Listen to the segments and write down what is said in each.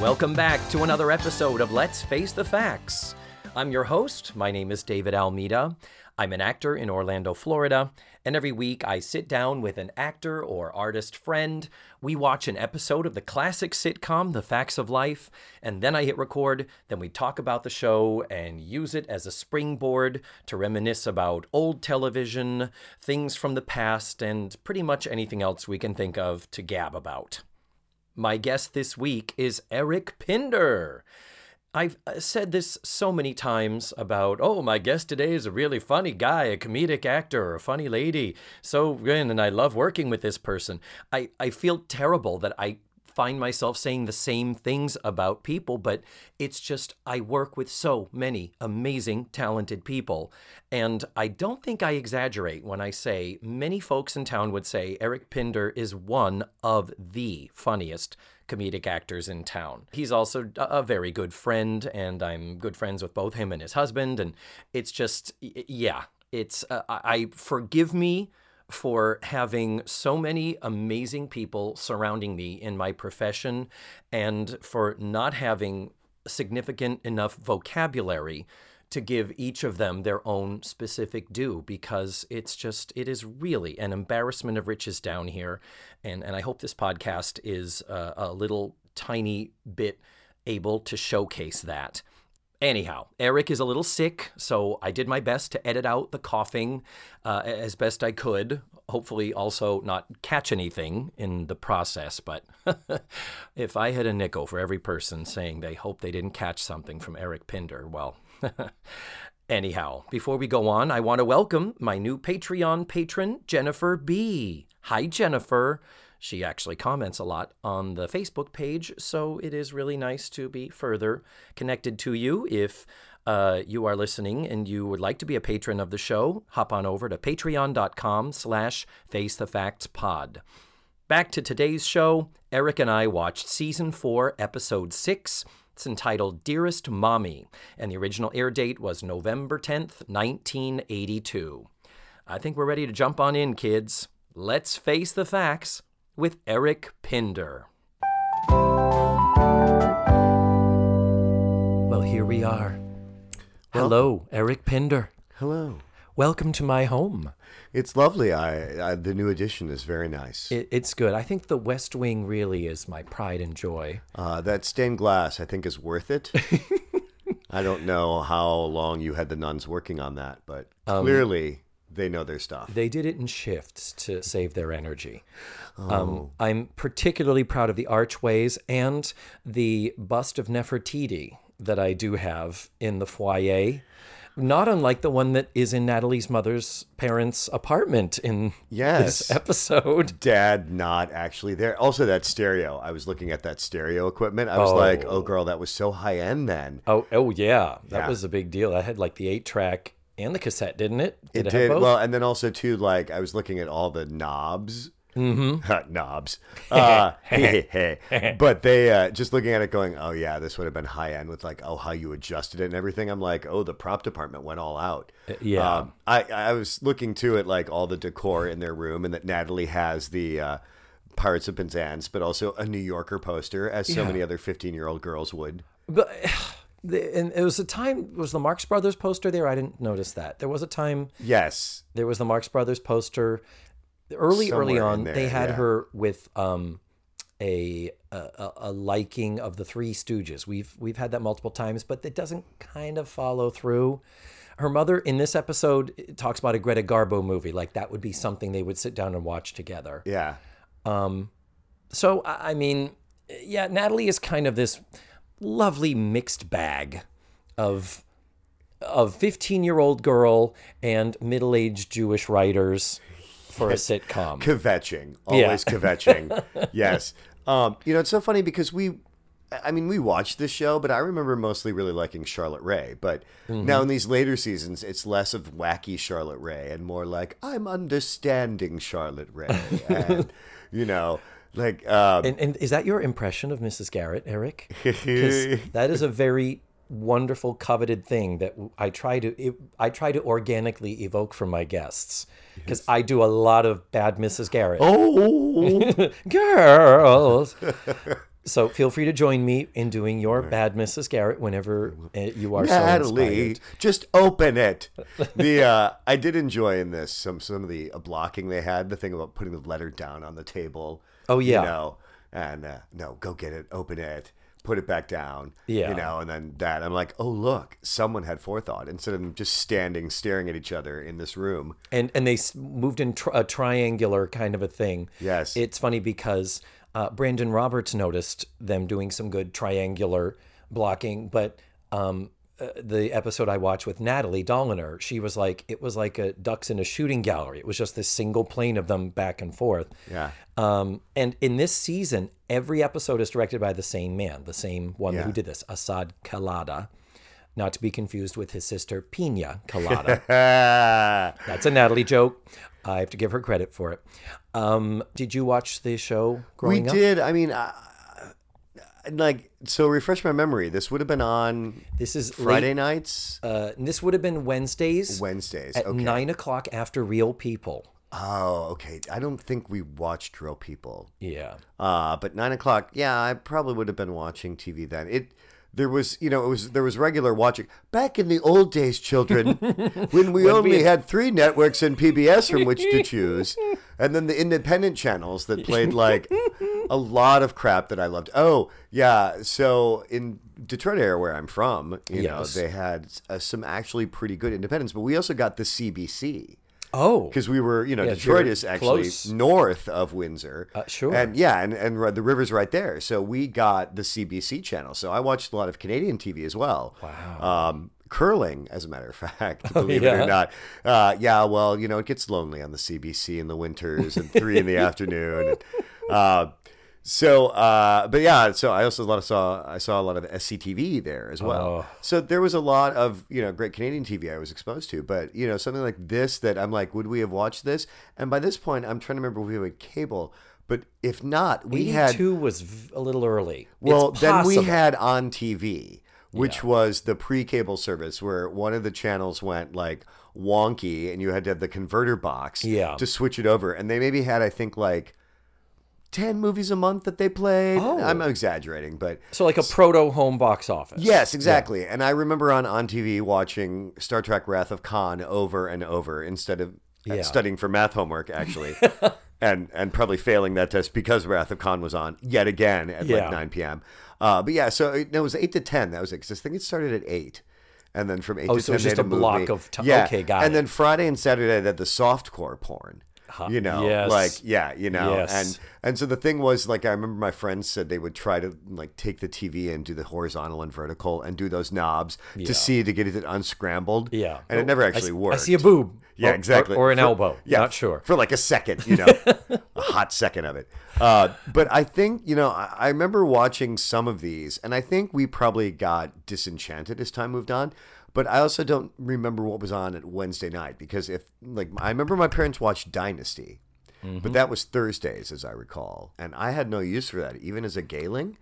Welcome back to another episode of Let's Face the Facts. I'm your host. My name is David Almeida. I'm an actor in Orlando, Florida, and every week I sit down with an actor or artist friend. We watch an episode of the classic sitcom, The Facts of Life, and then I hit record. Then we talk about the show and use it as a springboard to reminisce about old television, things from the past, and pretty much anything else we can think of to gab about. My guest this week is Eric Pinder. I've uh, said this so many times about, oh, my guest today is a really funny guy, a comedic actor, a funny lady. So, and I love working with this person. I, I feel terrible that I find myself saying the same things about people, but it's just I work with so many amazing, talented people. And I don't think I exaggerate when I say many folks in town would say Eric Pinder is one of the funniest comedic actors in town. He's also a very good friend, and I'm good friends with both him and his husband. And it's just, yeah, it's, uh, I forgive me for having so many amazing people surrounding me in my profession and for not having significant enough vocabulary to give each of them their own specific due because it's just it is really an embarrassment of riches down here and and I hope this podcast is uh, a little tiny bit able to showcase that. Anyhow, Eric is a little sick, so I did my best to edit out the coughing uh, as best I could. Hopefully, also not catch anything in the process. But if I had a nickel for every person saying they hope they didn't catch something from Eric Pinder, well, anyhow, before we go on, I want to welcome my new Patreon patron, Jennifer B. Hi, Jennifer. She actually comments a lot on the Facebook page, so it is really nice to be further connected to you. If uh, you are listening and you would like to be a patron of the show, hop on over to patreon.com slash facethefactspod. Back to today's show, Eric and I watched season four, episode six. It's entitled Dearest Mommy, and the original air date was November 10th, 1982. I think we're ready to jump on in, kids. Let's face the facts with Eric Pinder. Well, here we are. Hello, Eric Pinder. Hello. Welcome to my home. It's lovely. I, I the new edition is very nice. It, it's good. I think the West Wing really is my pride and joy. Uh, that stained glass, I think, is worth it. I don't know how long you had the nuns working on that, but Um, clearly they know their stuff. They did it in shifts to save their energy. Oh. Um, I'm particularly proud of the archways and the bust of Nefertiti that I do have in the foyer. Not unlike the one that is in Natalie's mother's parents' apartment in Yes. this episode. Dad not actually there. Also, that stereo. I was looking at that stereo equipment. I was like, Oh. oh, girl, that was so high end then. Oh, oh yeah, that Yeah. was a big deal. I had like the eight track and the cassette, didn't it? It have did well, and then also too, like I was looking at all the knobs. Mm-hmm. knobs. Uh, hey, hey. But they uh, just looking at it, going, "Oh yeah, this would have been high end with like, oh how you adjusted it and everything." I'm like, "Oh, the prop department went all out." yeah. Um, I I was looking too at like all the decor in their room, and that Natalie has the. Uh, Pirates of Penzance, but also a New Yorker poster, as so Yeah. many other 15 year old girls would. But the, and it was a time was the Marx Brothers poster there. I didn't notice that. There was a time Yes. there was the Marx Brothers poster. Early, early on, there, they had yeah. her with um, a, a a- a liking of the Three Stooges. We've we've had that multiple times, but it doesn't kind of follow through. Her mother in this episode talks about a Greta Garbo movie, like that would be something they would sit down and watch together. Yeah. Um, So I I mean, yeah, Natalie is kind of this lovely mixed bag of of 15 year old girl and middle aged Jewish writers for a sitcom. kvetching. Always kvetching. Yes. Um you know it's so funny because we i mean we watched this show but i remember mostly really liking charlotte rae but Mm-hmm. now in these later seasons it's less of wacky charlotte rae and more like i'm understanding charlotte rae and you know like um And, and is that your impression of Mrs. Garrett, Eric? that is a very wonderful, coveted thing that I try to I try to organically evoke from my guests because I do a lot of bad Mrs. Garrett. oh girls. So feel free to join me in doing your bad Mrs. Garrett whenever uh, you are so inspired. just open it. The uh, I did enjoy in this some some of the uh, blocking they had. The thing about putting the letter down on the table. Oh, yeah. you know, and uh, no, go get it, open it, put it back down. Yeah. you know, and then that I'm like, oh look, someone had forethought instead of them just standing staring at each other in this room. and and they moved in tr- a triangular kind of a thing. Yes. it's funny because uh, Brandon Roberts noticed them doing some good triangular blocking, but um, uh, the episode I watched with Natalie Dolliner, she was like, it was like a ducks in a shooting gallery. It was just this single plane of them back and forth. Yeah. Um, and in this season, every episode is directed by the same man, the same one Yeah. who did this, Asaad Kelada. Not to be confused with his sister Pina Colada. Ah, That's a Natalie joke. I have to give her credit for it. Um, did you watch the show we growing up? did. I mean, like, so refresh my memory. This would have been on This is Friday Late, nights, uh, this would have been Wednesdays Wednesdays. at okay. nine o'clock after Real People. Oh, okay. I don't think we watched Real People. Yeah. Uh, but nine o'clock, yeah, I probably would have been watching TV then. It there was you know, it was there was regular watching. Back in the old days, children, when we only had three networks and PBS from which to choose, and then the independent channels that played like a lot of crap that I loved. Oh, yeah. So in Detroit area where I'm from, you know, they had uh, some actually pretty good independents, but we also got the CBC Oh, because we were, you know, Yeah, Detroit is actually close. north of Windsor. Uh, sure. And yeah, and, and the river's right there. So we got the CBC channel. So I watched a lot of Canadian TV as well. Wow. Um, curling, as a matter of fact, believe it yeah? or not. Uh, yeah, well, you know, it gets lonely on the CBC in the winters and three in the afternoon. And, uh, so, uh, but yeah, so I also a lot of saw I saw a lot of SCTV there as well. Oh. So there was a lot of you know great Canadian TV I was exposed to, but you know something like this that I'm like, would we have watched this? And by this point, I'm trying to remember if we had cable, but if not, we had two was v- a little early. well, then we had on TV, which was the pre-cable service where one of the channels went like wonky, and you had to have the converter box Yeah. to switch it over, and they maybe had I think like. 10 movies a month that they played. Oh. I'm exaggerating, but so like a proto home box office. Yes, exactly. And I remember on, on TV watching Star Trek Wrath of Khan over and over instead of uh, Yeah. studying for math homework, actually. and and probably failing that test because Wrath of Khan was on yet again at Yeah. like 9 p.m. Uh, but yeah, so it, no, it was 8 to 10. That was it. Because I think it started at 8. And then from 8 Oh, to so 10, it's just a block of ti- yeah. okay, got it. And it. then Friday and Saturday, they had the softcore porn. You know, yes. like yeah, you know, Yes. and and so the thing was, like, I remember my friends said they would try to like take the TV and do the horizontal and vertical and do those knobs Yeah. to see to get it unscrambled. Yeah. and it never actually s- worked. I see a boob. Yeah, Or- or- exactly. Or, an For- elbow. Yeah, Not sure. for like a second, you know, a hot second of it. Uh, but I think you know, I, I remember watching some of these, and I think we probably got disenchanted as time moved on. But I also don't remember what was on at Wednesday night because if like I remember my parents watched Dynasty. But that was Thursdays, as I recall. And I had no use for that, even as a Galing,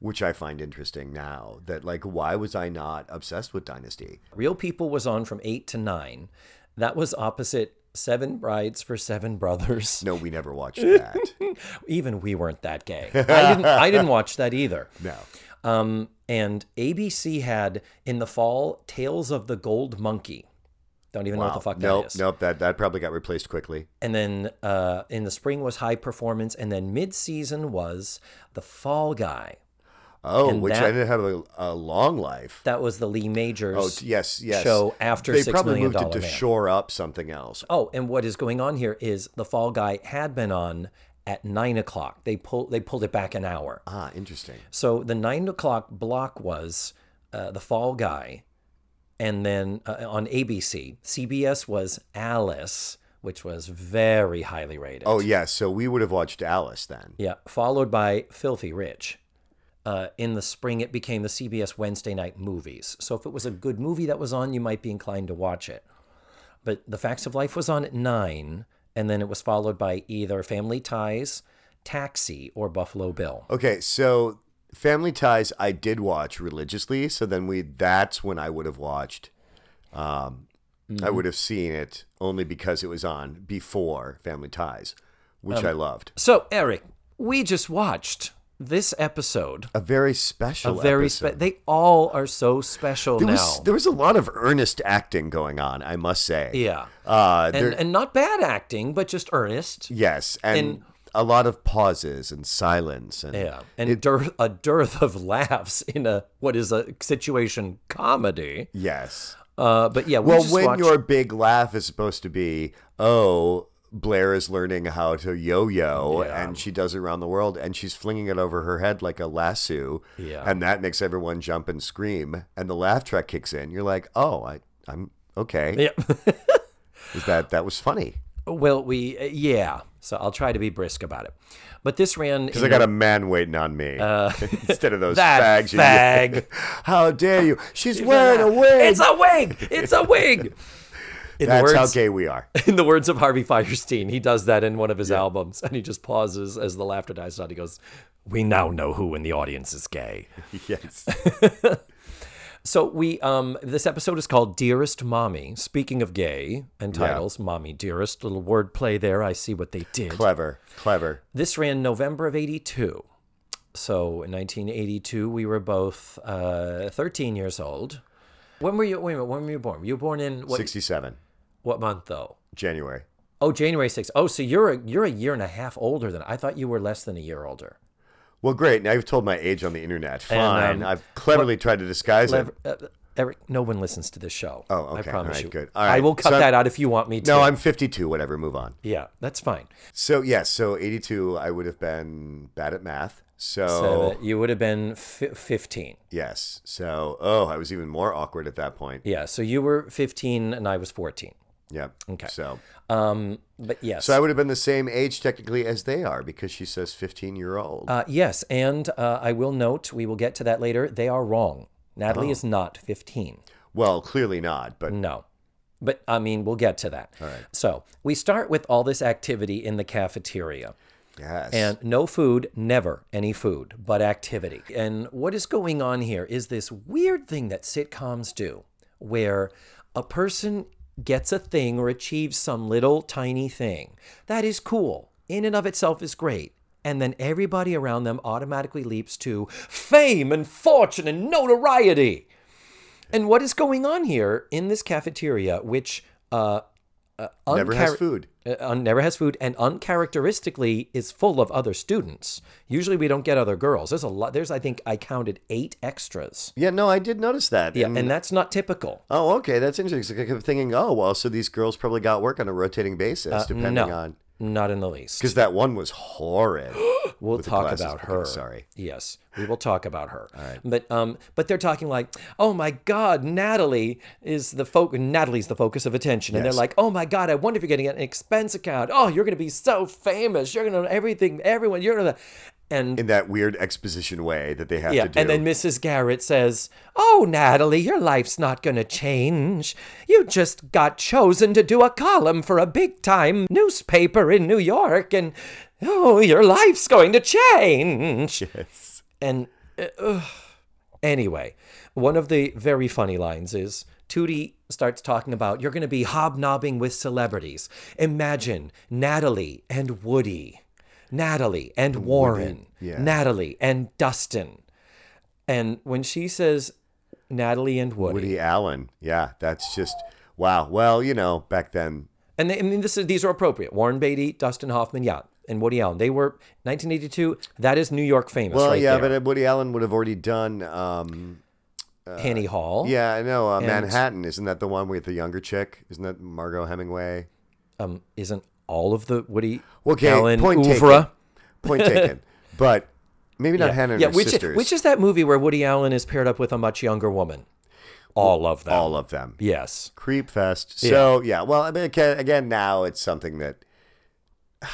which I find interesting now. That, like, why was I not obsessed with Dynasty? Real People was on from eight to nine. That was opposite Seven Brides for Seven Brothers. No, we never watched that. Even we weren't that gay. I didn't. I didn't watch that either. No. Um, and ABC had in the fall Tales of the Gold Monkey. Don't even know what the fuck nope, that is. nope. That that probably got replaced quickly. And then uh, in the spring was High Performance, and then mid season was The Fall Guy. Oh, And which that- ended have a, a long life. That was the Lee Majors. Oh, yes, yes. show after they Six probably moved it to Man. shore up something else. Oh, and what is going on here is the Fall Guy had been on at nine o'clock. They pulled they pulled it back an hour. Ah, interesting. So the nine o'clock block was uh, the Fall Guy, and then uh, on ABC, CBS was Alice, which was very highly rated. Oh, yes. So we would have watched Alice then. yeah, followed by Filthy Rich. Uh, in the spring, it became the CBS Wednesday night movies. So if it was a good movie that was on, you might be inclined to watch it. But The Facts of Life was on at nine, and then it was followed by either Family Ties, Taxi, or Buffalo Bill. Okay, so Family Ties I did watch religiously. So then we that's when I would have watched. Um, Mm-hmm. I would have seen it only because it was on before Family Ties, which Um, I loved. So, Eric, we just watched this episode, A very special. a very spe- they all are so special There now. was there was a lot of earnest acting going on. I must say. yeah. Uh, And and not bad acting, but just earnest. yes, and, and- a lot of pauses and silence and Yeah, and dearth, a dearth of laughs in a what is a situation comedy. yes. Uh, but yeah, we Well, when watched- your big laugh is supposed to be, oh, Blair is learning how to yo-yo, Yeah. and she does it around the world, and she's flinging it over her head like a lasso, Yeah. and that makes everyone jump and scream, and the laugh track kicks in. You're like, oh, I, I'm okay. yeah. Is that that was funny? well, we uh, yeah. So I'll try to be brisk about it. But this ran Because I got a man waiting on me instead of those Uh, that fags. you- fag. how dare you? She's wearing a wig. It's a wig. It's a wig. In That's how gay we are. in the words of Harvey Fierstein, he does that in one of his albums, and he just pauses as the laughter dies out. He goes, "We now know who in the audience is gay." yes. So we um this episode is called Dearest Mommy. Speaking of gay and titles, Mommy Dearest, little wordplay there. I see what they did. Clever. Clever. This ran November of 82. So in 1982 we were both uh 13 years old. When were you wait a minute, when were you born? Were You were born in what 67. What month though? January. Oh, January 6th. Oh, so you're a you're a year and a half older than I thought you were less than a year older. Well, great. Now you've told my age on the internet. And, Fine. um, I've cleverly tried to disguise it. Uh, Eric, no one listens to this show. Oh, okay. I promise All right, you. good. All I will cut So- that out if you want me to. No, I'm 52. Whatever. Move on. Yeah, that's fine. So yes. So 82. I would have been bad at math. So, So you would have been fi 15. yes. So oh, I was even more awkward at that point. Yeah, so you were 15 and I was 14. Yeah. Okay. So Um, but yes. so I would have been the same age technically as they are because she says 15 year old. uh, yes, and uh, I will note, we will get to that later, they are wrong. Natalie Oh. is not 15. well, clearly not. But No. But I mean, we'll get to that. All right. So we start with all this activity in the cafeteria. yes. And no food, never any food, but activity. And what is going on here is this weird thing that sitcoms do where a person gets a thing or achieves some little tiny thing. That is cool. In and of itself is great. And then everybody around them automatically leaps to fame and fortune and notoriety. And what is going on here in this cafeteria, which uh, uh, never has food. uh, un- never has food and uncharacteristically is full of other students. Usually we don't get other girls. There's a lot. There's I think I counted eight extras. Yeah, no, I did notice that. Yeah, And- and that's not typical. Oh, okay, that's interesting. I kept thinking, oh, well, so these girls probably got work on a rotating basis, depending Uh, no, on not in the least. because that one was horrid. We'll talk about Okay, her. sorry. Yes, we will talk about her. All right. But um, but they're talking like, oh my God, Natalie is the focus. Natalie's the focus of attention, and Yes. they're like, oh my God, I wonder if you're getting an expense account. Oh, you're gonna be so famous. You're gonna know everything. Everyone. You're gonna. And in that weird exposition way that they have Yeah, to do. and then Mrs. Garrett says, "Oh, Natalie, your life's not going to change. You just got chosen to do a column for a big-time newspaper in New York, and oh, your life's going to change." yes. And uh, ugh. anyway, one of the very funny lines is Tootie starts talking about you're going to be hobnobbing with celebrities. Imagine Natalie and Woody, Natalie and Warren, yeah. Natalie and Dustin. And when she says Natalie and Woody, Woody Allen. Yeah, that's just wow. Well, you know, back then, and they, I mean this is these are appropriate. Warren Beatty, Dustin Hoffman, yeah, and Woody Allen. They were 1982. That is New York famous. well, right yeah, there. but Woody Allen would have already done. Um, Annie Hall. yeah, I know. Uh, Manhattan isn't that the one with the younger chick? Isn't that Margot Hemingway? um, isn't all of the Woody Okay, Allen point oeuvre? taken. Point taken. But maybe not Hannah and yeah, her which sisters. which is that movie where Woody Allen is paired up with a much younger woman? All of them. all of them. Yes. Creep fest. So yeah, well, I mean, again, now it's something that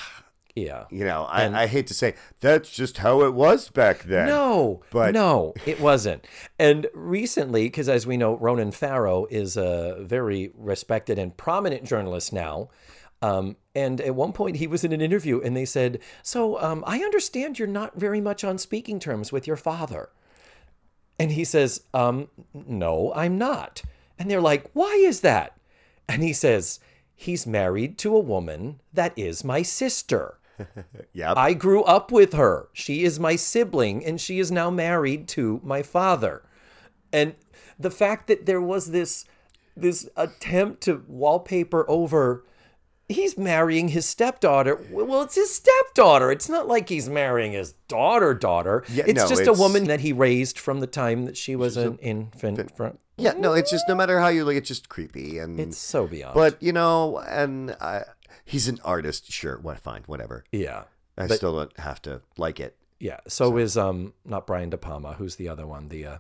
Yeah. you know. I, I hate to say that's just how it was back then. No, But- no, it wasn't. And recently, because as we know, Ronan Farrow is a very respected and prominent journalist now. Um, and at one point, he was in an interview, and they said, "So um, I understand you're not very much on speaking terms with your father." And he says, um, "No, I'm not." And they're like, "Why is that?" And he says, "He's married to a woman that is my sister." Yep. I grew up with her. She is my sibling, and she is now married to my father. And the fact that there was this this attempt to wallpaper over he's marrying his stepdaughter. Well, it's his stepdaughter. It's not like he's marrying his daughter daughter. Yeah, it's no, just it's- a woman that he raised from the time that she was an infant. From, yeah, no, it's just no matter how you look, it's just creepy and it's so beyond. but you know, and I, he's an artist, sure, what fine, whatever. yeah. I still don't have to like it. Yeah. So, is um not Brian De Palma, who's the other one, the uh,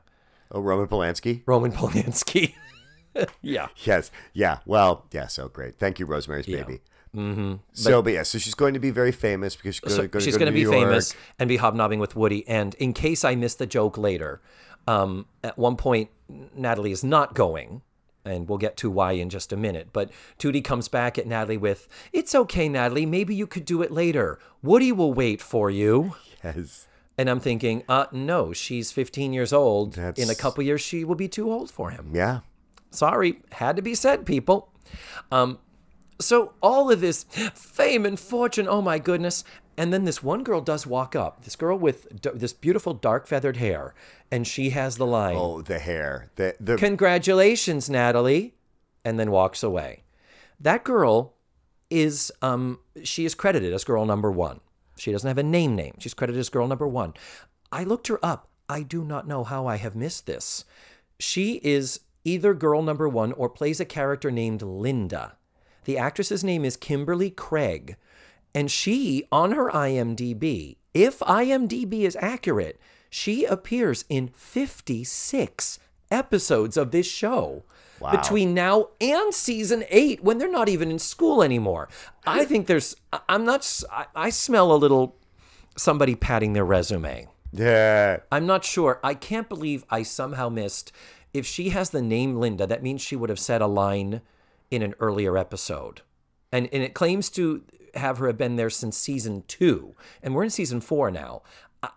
Oh, Roman Polanski? Roman Polanski. yeah. Yes. Yeah. Well, yeah, so great. Thank you, Rosemary's Baby. Mm-hmm. So, but yeah, so she's going to be very famous because she's going, So to, go she's to going to New be York. famous and be hobnobbing with Woody. And in case I miss the joke later, um, at one point Natalie is not going, and we'll get to why in just a minute. But Tootie comes back at Natalie with, "It's okay, Natalie. Maybe you could do it later. Woody will wait for you." Yes. And I'm thinking, uh, no, she's 15 years old. In a couple years, she will be too old for him. Yeah. Sorry, had to be said, people. Um, so all of this fame and fortune, oh my goodness. And then this one girl does walk up. This girl with d- this beautiful dark feathered hair, and she has the line, Oh, the hair. The the "Congratulations, Natalie," and then walks away. That girl is um she is credited as girl number 1. She doesn't have a name name. She's credited as girl number 1. I looked her up. I do not know how I have missed this. She is either girl number 1 or plays a character named Linda. The actress's name is Kimberly Craig, and she on her IMDb, if IMDb is accurate, she appears in 56 episodes of this show Wow. between now and season 8 when they're not even in school anymore. I think there's I'm not. I smell a little somebody patting their resume. yeah. I'm not sure. I can't believe I somehow missed if she has the name Linda, that means she would have said a line in an earlier episode. And and it claims to have her have been there since season 2, and we're in season 4 now.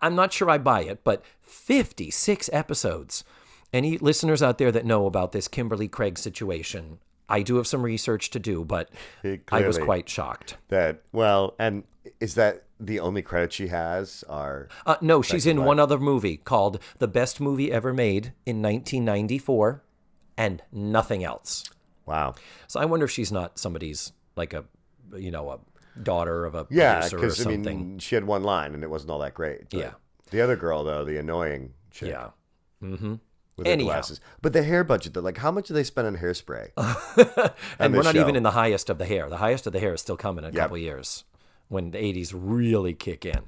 I'm not sure I buy it, but 56 episodes. Any listeners out there that know about this Kimberly Craig situation, I do have some research to do, but I was quite shocked. That well, and is that the only credit she has? Are Uh, no, she's in one other movie called The Best Movie Ever Made in 1994 and nothing else. wow. So I wonder if she's not somebody's, like a, you know, a daughter of a Yeah, producer or because I mean, she had one line and it wasn't all that great. Yeah. The other girl though, the annoying chick yeah. With Anyhow. glasses, but the hair budget though, like how much do they spend on hairspray? And we're not show. even in the highest of the hair. The highest of the hair is still coming in a couple years when the 80s really kick in.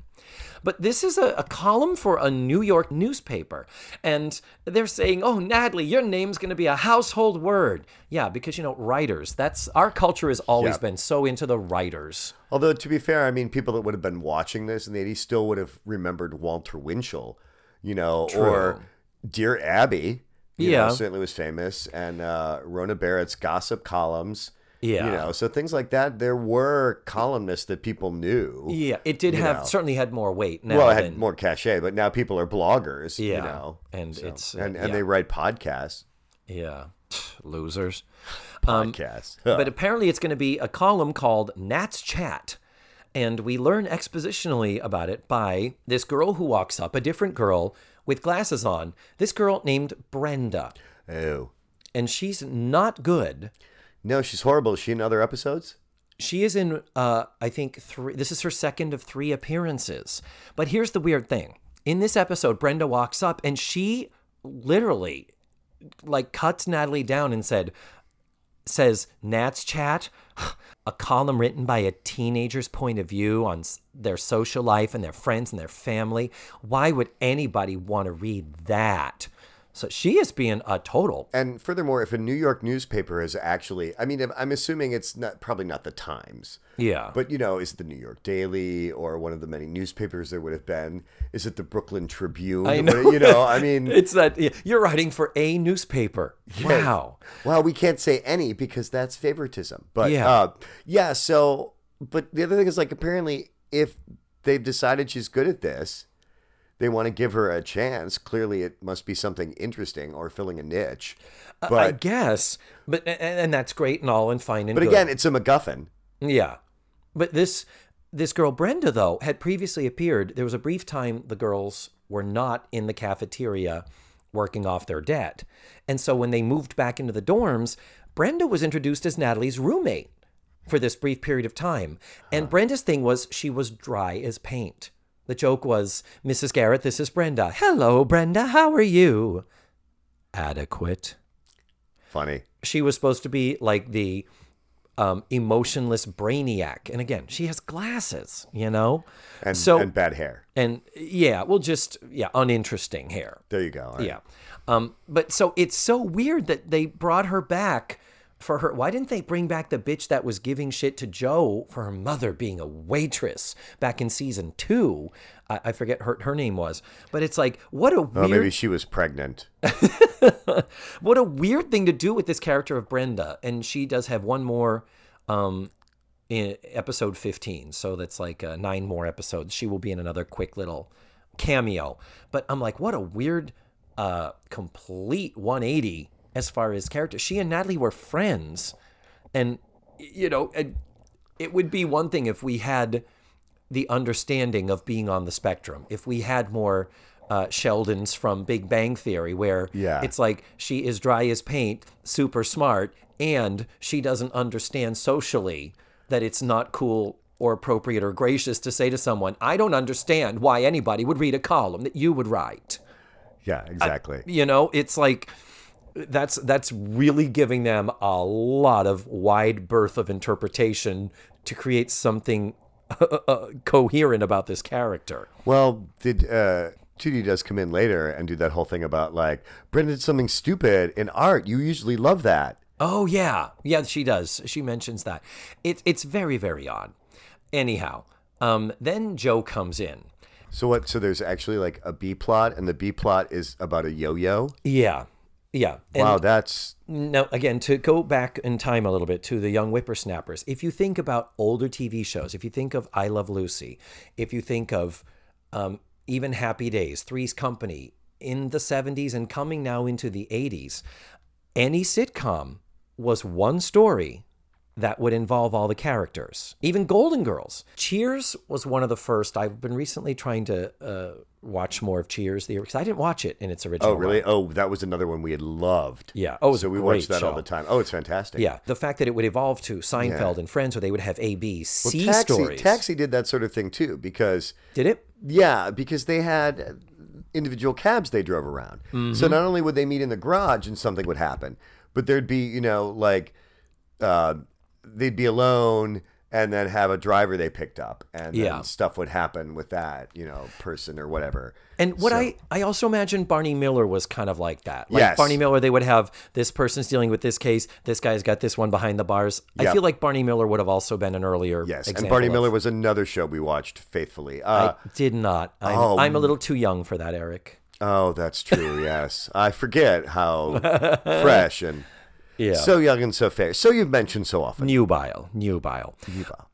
But this is a, a column for a New York newspaper. And they're saying, oh, Natalie, your name's going to be a household word. Yeah, because, you know, writers, that's our culture has always Yeah. been so into the writers. Although to be fair, I mean, people that would have been watching this in the '80s still would have remembered Walter Winchell, you know, or Dear Abby. You Yeah. know, certainly was famous, and uh, Rona Barrett's gossip columns. Yeah. you know, so things like that. There were columnists that people knew. Yeah, it did have, know. certainly had more weight now well, it than, had more cachet, but now people are bloggers. Yeah, you know, and so- it's, uh, and, and yeah. they write podcasts. yeah, losers. Podcasts. But apparently, it's going to be a column called Nat's Chat. And we learn expositionally about it by this girl who walks up, a different girl with glasses on. This girl named Brenda. oh And she's not good. no, she's horrible. Is she in other episodes? She is in, uh, I think, three. This is her second of three appearances. But here's the weird thing in this episode, Brenda walks up and she literally, like, cuts Natalie down and said, says Nat's chat, a column written by a teenager's point of view on their social life and their friends and their family. Why would anybody want to read that? So she is being a total. And furthermore, if a New York newspaper is actually, I mean, I'm assuming it's not probably not the Times, Yeah. but you know, is it the New York Daily or one of the many newspapers there would have been? Is it the Brooklyn Tribune? I know. You know, I mean, it's that you're writing for a newspaper. Wow. well, we can't say any because that's favoritism. But Yeah. yeah, uh, yeah. So, but the other thing is like apparently, if they've decided she's good at this, they want to give her a chance. Clearly, it must be something interesting or filling a niche. But I guess, but and, and that's great and all and fine and but good. again, it's a MacGuffin. Yeah. But this this girl Brenda, though, had previously appeared. There was a brief time the girls were not in the cafeteria working off their debt. And so when they moved back into the dorms, Brenda was introduced as Natalie's roommate for this brief period of time. And Brenda's thing was she was dry as paint. The joke was, Mrs. Garrett, this is Brenda. Hello, Brenda. How are you? Adequate. Funny. She was supposed to be like the um, emotionless brainiac. And again, she has glasses, you know? And, so, and bad hair. and yeah, well, just, yeah, uninteresting hair. There you go. Right. Yeah. Um, but so it's so weird that they brought her back for her. Why didn't they bring back the bitch that was giving shit to Joe for her mother being a waitress back in season two? I, I forget her her name was, but it's like what a Oh, weird maybe she was pregnant. what a weird thing to do with this character of Brenda. And she does have one more um, in episode 15. So that's like uh, nine more episodes. She will be in another quick little cameo. But I'm like, what a weird, uh, complete 180 as far as character. She and Natalie were friends. And, you know, it would be one thing if we had the understanding of being on the spectrum. If we had more uh, Sheldons from Big Bang Theory, where Yeah. it's like she is dry as paint, super smart, and she doesn't understand socially that it's not cool or appropriate or gracious to say to someone, I don't understand why anybody would read a column that you would write. Yeah, exactly. You know, it's like that's that's really giving them a lot of wide berth of interpretation to create something uh, coherent about this character. Well, did uh, Judy does come in later and do that whole thing about like Brenda did something stupid in art. You usually love that. Oh yeah, yeah, she does. She mentions that. It's it's very very odd. Anyhow, um, then Joe comes in. So what? So there's actually like a B plot, and the B plot is about a yo-yo. Yeah, yeah. And wow, that's Now, again, to go back in time a little bit to the young whippersnappers, if you think about older TV shows, if you think of I Love Lucy, if you think of um, even Happy Days, Three's Company in the 70s and coming now into the 80s, any sitcom was one story that would involve all the characters. Even Golden Girls. Cheers was one of the first. I've been recently trying to uh, watch more of Cheers the because I didn't watch it in its original. oh really? run. Oh, that was another one we had loved. Yeah. Oh, So we watched that all the time. Oh, it's fantastic. Yeah, the fact that it would evolve to Seinfeld and Friends, where they would have A, B, C Taxi, stories. Taxi did that sort of thing too because Did it? Yeah, because they had individual cabs they drove around. So Mm-hmm. not only would they meet in the garage and something would happen, but there'd be, you know, like uh, they'd be alone and then have a driver they picked up and then Yeah. stuff would happen with that, you know, person or whatever. And what So- I I also imagine Barney Miller was kind of like that. Like Yes. Barney Miller, they would have this person's dealing with this case. This guy's got this one behind the bars. I feel like Barney Miller would have also been an earlier. Yes, and Barney of- Miller was another show we watched faithfully. Uh, I did not. I'm, Oh. I'm a little too young for that, Eric. oh, that's true. yes, I forget how fresh and Yeah. so young and so fair. So you've mentioned so often. nubile, nubile. Eva.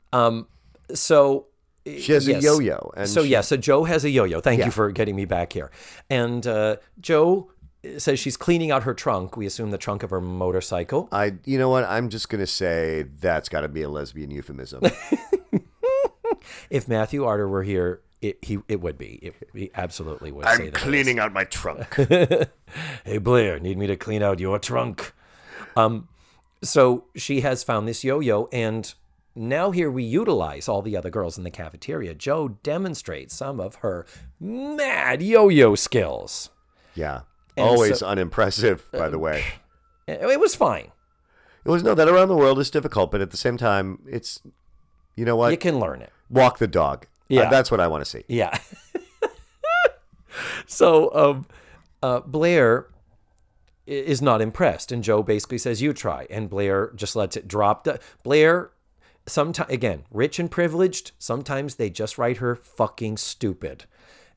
So She has yes. a yo-yo, and so she- yeah, so Joe has a yo-yo. Thank Yeah. you for getting me back here. And uh, Joe says she's cleaning out her trunk. We assume the trunk of her motorcycle. I, you know what? I'm just gonna say that's got to be a lesbian euphemism. If Matthew Arter were here, it he it would be. It, he absolutely would say I'm cleaning out my trunk. Hey Blair, need me to clean out your trunk? Um, so she has found this yo-yo, and now here we utilize all the other girls in the cafeteria. Joe demonstrates some of her mad yo-yo skills. yeah, And always so- unimpressive. By the way, It it was fine. it was no that around the world is difficult, but at the same time, it's you know what? You can learn it. Walk the dog. Yeah. Uh, that's what I want to see. Yeah. so um, uh, Blair is not impressed, and Joe basically says, "You try," and Blair just lets it drop. The, Blair, sometimes again, rich and privileged. Sometimes they just write her fucking stupid,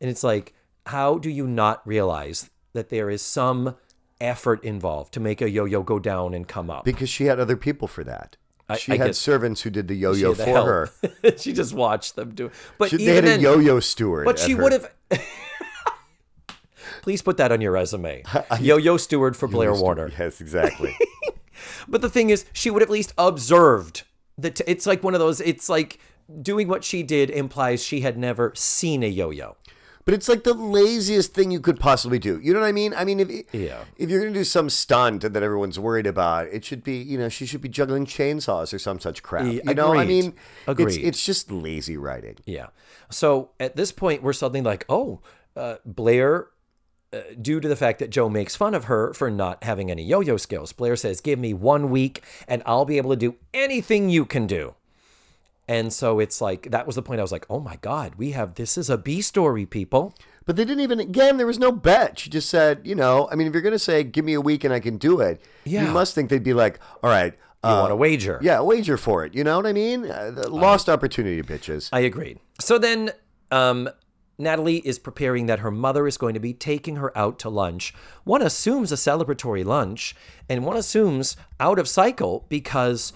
and it's like, how do you not realize that there is some effort involved to make a yo-yo go down and come up? Because she had other people for that. I- she I had servants who did the yo-yo for help. her. she just watched them do. it. But She, they even had a then- yo-yo steward. But she would have. Please put that on your resume. Yo-yo steward for Blair Warner. Yes, exactly. But the thing is, she would at least observed that. It's like one of those. It's like doing what she did implies she had never seen a yo-yo. But it's like the laziest thing you could possibly do. You know what I mean? I mean, if Yeah. if you're gonna do some stunt that everyone's worried about, it should be you know she should be juggling chainsaws or some such crap. Yeah, you know, I agreed. mean, it's Agreed. it's just lazy writing. Yeah. So at this point, we're suddenly like, oh, uh, Blair, uh, due to the fact that Joe makes fun of her for not having any yo yo skills, Blair says, give me one week and I'll be able to do anything you can do. And so it's like, that was the point. I was like, oh my God, we have this is a B story, people. But they didn't even again. There was no bet. She just said, you know, I mean, if you're gonna say, give me a week and I can do it, Yeah. you must think they'd be like, all right, You uh, want a wager? yeah, wager for it. You know what I mean? Uh, lost opportunity, bitches. I agreed. So then um, Natalie is preparing that her mother is going to be taking her out to lunch. One assumes a celebratory lunch, and one assumes out of cycle because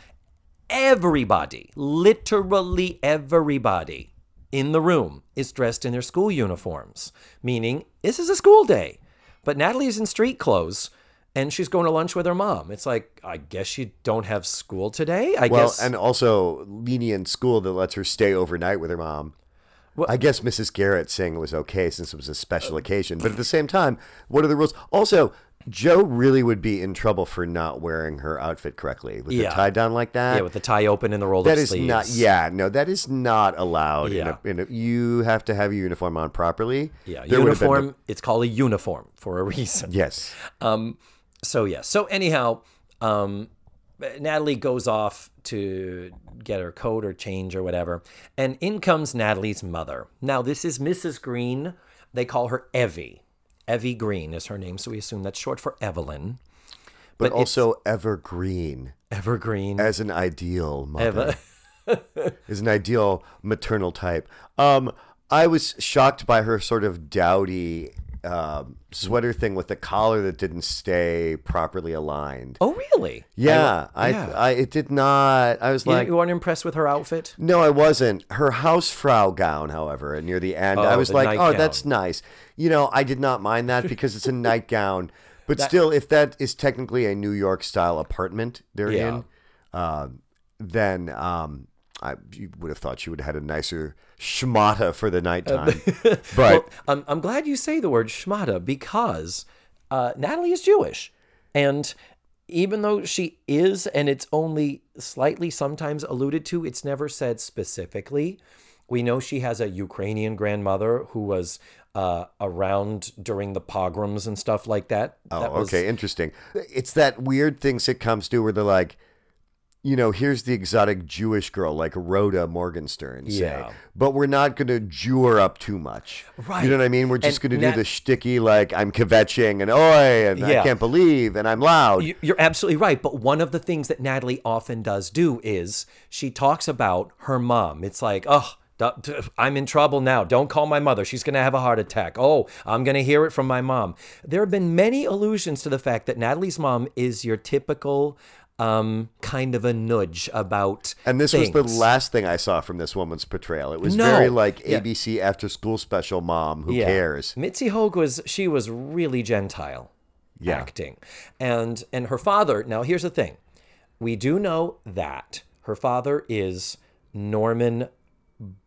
everybody, literally everybody in the room is dressed in their school uniforms, meaning this is a school day. But Natalie is in street clothes. And she's going to lunch with her mom. It's like, I guess you don't have school today. I guess Well, guess. and also lenient school that lets her stay overnight with her mom. Well- I guess Mrs. Garrett saying it was okay since it was a special occasion, but at the same time, what are the rules? Also, Joe really would be in trouble for not wearing her outfit correctly with Yeah. the tie down like that. yeah, with the tie open and the rolled that up is sleeves. not. Yeah, no, that is not allowed. Yeah. In a, in a, you have to have your uniform on properly. Yeah, There would have been uniform. It's called a uniform for a reason. yes. Um, so yeah. So anyhow, um, Natalie goes off to get her coat or change or whatever, and in comes Natalie's mother. Now this is Mrs. Green. They call her Evie. Evie Green is her name, so we assume that's short for Evelyn. But, it's- also evergreen Evergreen. as an ideal mother. Eva. is an ideal maternal type. Um, I was shocked by her sort of dowdy um, sweater thing with the collar that didn't stay properly aligned. oh really? yeah, I, yeah. I, it did not. I was You, like, you weren't impressed with her outfit? no, I wasn't. Her hausfrau gown, however, near the end, I Oh, was the like, oh, that's nice. You know, I did not mind that because it's a nightgown. But still, if that is technically a New York style apartment they're Yeah. in, um, then um, I you would have thought she would have had a nicer schmata for the nighttime. but Well, I'm, I'm glad you say the word shmata because uh, Natalie is Jewish. And even though she is, and it's only slightly sometimes alluded to, it's never said specifically. We know she has a Ukrainian grandmother who was uh, around during the pogroms and stuff like that. oh, That was- okay, interesting. It's that weird thing sitcoms do where they're like. You know, here's the exotic Jewish girl like Rhoda Morgenstern, say. Yeah. But we're not going to Jew her up too much. Right. You know what I mean? We're just going to do the shticky like I'm kvetching and oi and I can't believe and I'm loud. You- You're absolutely right. But one of the things that Natalie often does do is she talks about her mom. It's like, oh, I'm in trouble now. Don't call my mother. She's going to have a heart attack. Oh, I'm going to hear it from my mom. There have been many allusions to the fact that Natalie's mom is your typical um, kind of a nudge about. And this was the last thing I saw from this woman's portrayal. It was No. very like Yeah. ABC after school special mom. Who Yeah. cares? Mitzi Hoag was she was really gentile Yeah. acting. And and her father, now here's the thing. We do know that her father is Norman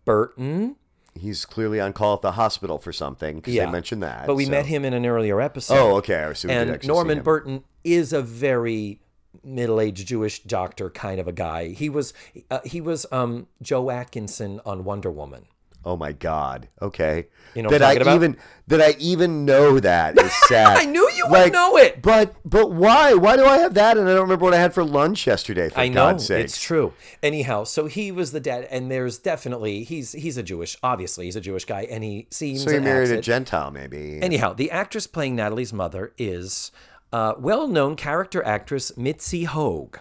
Burton. He's clearly on call at the hospital for something because they mentioned that. But we so- met him in an earlier episode. Oh, okay. I did and Norman. Burton is a very middle-aged Jewish doctor kind of a guy. He was uh, he was um, Joe Atkinson on Wonder Woman. Oh my God. Okay. You know that I about? even that I even know that is sad. I knew you would Like, know it. But but why? Why do I have that? And I don't remember what I had for lunch yesterday. For I know God's sake. it's true. Anyhow, so he was the dad, and there's definitely he's he's a Jewish. Obviously, he's a Jewish guy, and he seems So he married a. Gentile, maybe. Anyhow, the actress playing Natalie's mother is uh, well-known character actress Mitzi Hoag.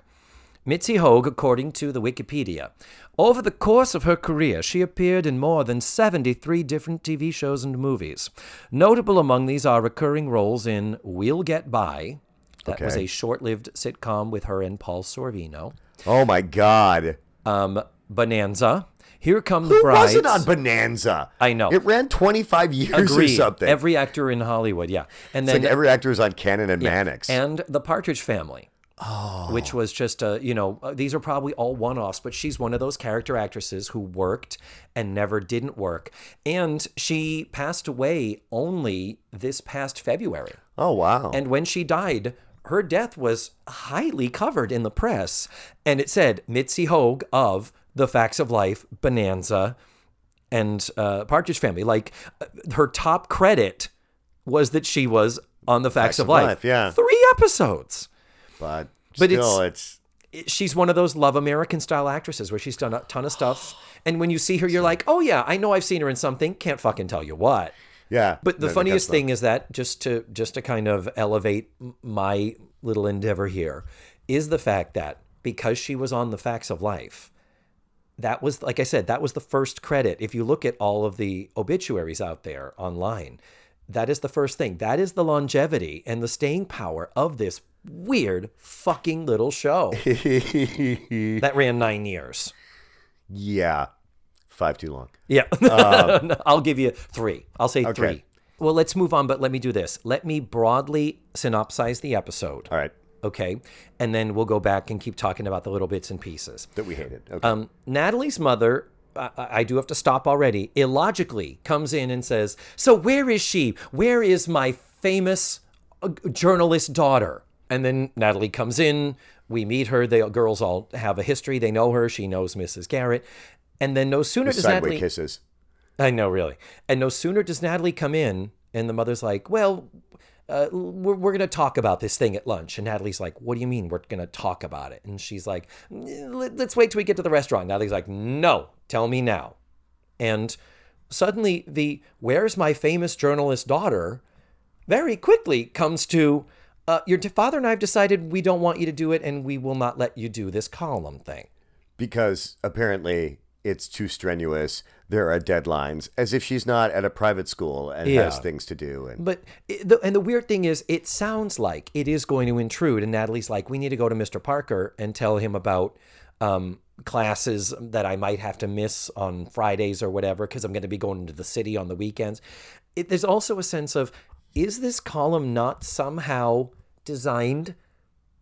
Mitzi Hoag, according to the Wikipedia. Over the course of her career, she appeared in more than 73 different TV shows and movies. Notable among these are recurring roles in We'll Get By. That was a short-lived sitcom with her and Paul Sorvino. oh my God. Um, Bonanza. Here Come the Who Brides. wasn't on Bonanza? I know. It ran 25 years or something. Every actor in Hollywood, yeah. And it's then like every actor was on Cannon and Mannix. and the Partridge Family. which was just a you know uh, these are probably all one-offs but she's one of those character actresses who worked and never didn't work and she passed away only this past february Oh wow. and when she died her death was highly covered in the press and it said mitzi hoag of the facts of life bonanza and uh, partridge family like her top credit was that she was on the facts, of, of life. Life, yeah. three episodes but, But still, it's, she's one of those love American style actresses where she's done a ton of stuff. And when you see her, you're like, oh yeah, I know I've seen her in something. Can't fucking tell you what. yeah. But the funniest thing is that just to just to kind of elevate my little endeavor here is the fact that because she was on the facts of life, that was like I said, that was the first credit. If you look at all of the obituaries out there online, that is the first thing. That is the longevity and the staying power of this weird fucking little show that ran nine years. yeah. Five too long. Yeah. Um, I'll give you three. I'll say Okay. three. Well, let's move on, but let me do this. Let me broadly synopsize the episode, All right. Okay? And then we'll go back and keep talking about the little bits and pieces. That we hated. Okay. Um, Natalie's mother, I, I do have to stop already, illogically comes in and says, So where is she? Where is my famous uh, journalist daughter? And then Natalie comes in. We meet her. The girls all have a history. They know her. She knows Mrs. Garrett. And then no sooner does Sideway Natalie. kisses. I know, really. And no sooner does Natalie come in, and the mother's like, "Well, uh, we're we're gonna talk about this thing at lunch." And Natalie's like, "What do you mean we're gonna talk about it?" And she's like, "Let- "Let's wait till we get to the restaurant." Natalie's like, "No, tell me now." And suddenly, the "Where's my famous journalist daughter?" very quickly comes to. Uh, your father and I have decided we don't want you to do it, and we will not let you do this column thing. because apparently it's too strenuous. There are deadlines, as if she's not at a private school and has things to do. And But the, and the weird thing is, it sounds like it is going to intrude. And Natalie's like, we need to go to Mr. Parker and tell him about um, classes that I might have to miss on Fridays or whatever because I'm going to be going to the city on the weekends. It, there's also a sense of, is this column not somehow designed?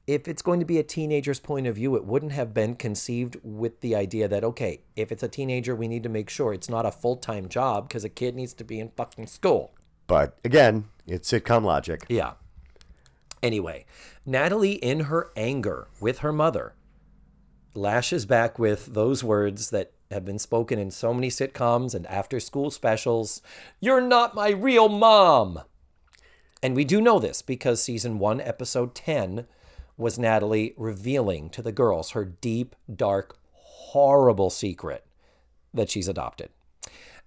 If it's going to be a teenager's point of view, it wouldn't have been conceived with the idea that, okay, if it's a teenager, we need to make sure it's not a full time job because a kid needs to be in fucking school. but again, it's sitcom logic. Yeah. Anyway, Natalie, in her anger with her mother, lashes back with those words that have been spoken in so many sitcoms and after school specials You're not my real mom. And we do know this because season one, episode 10 was Natalie revealing to the girls her deep, dark, horrible secret that she's adopted.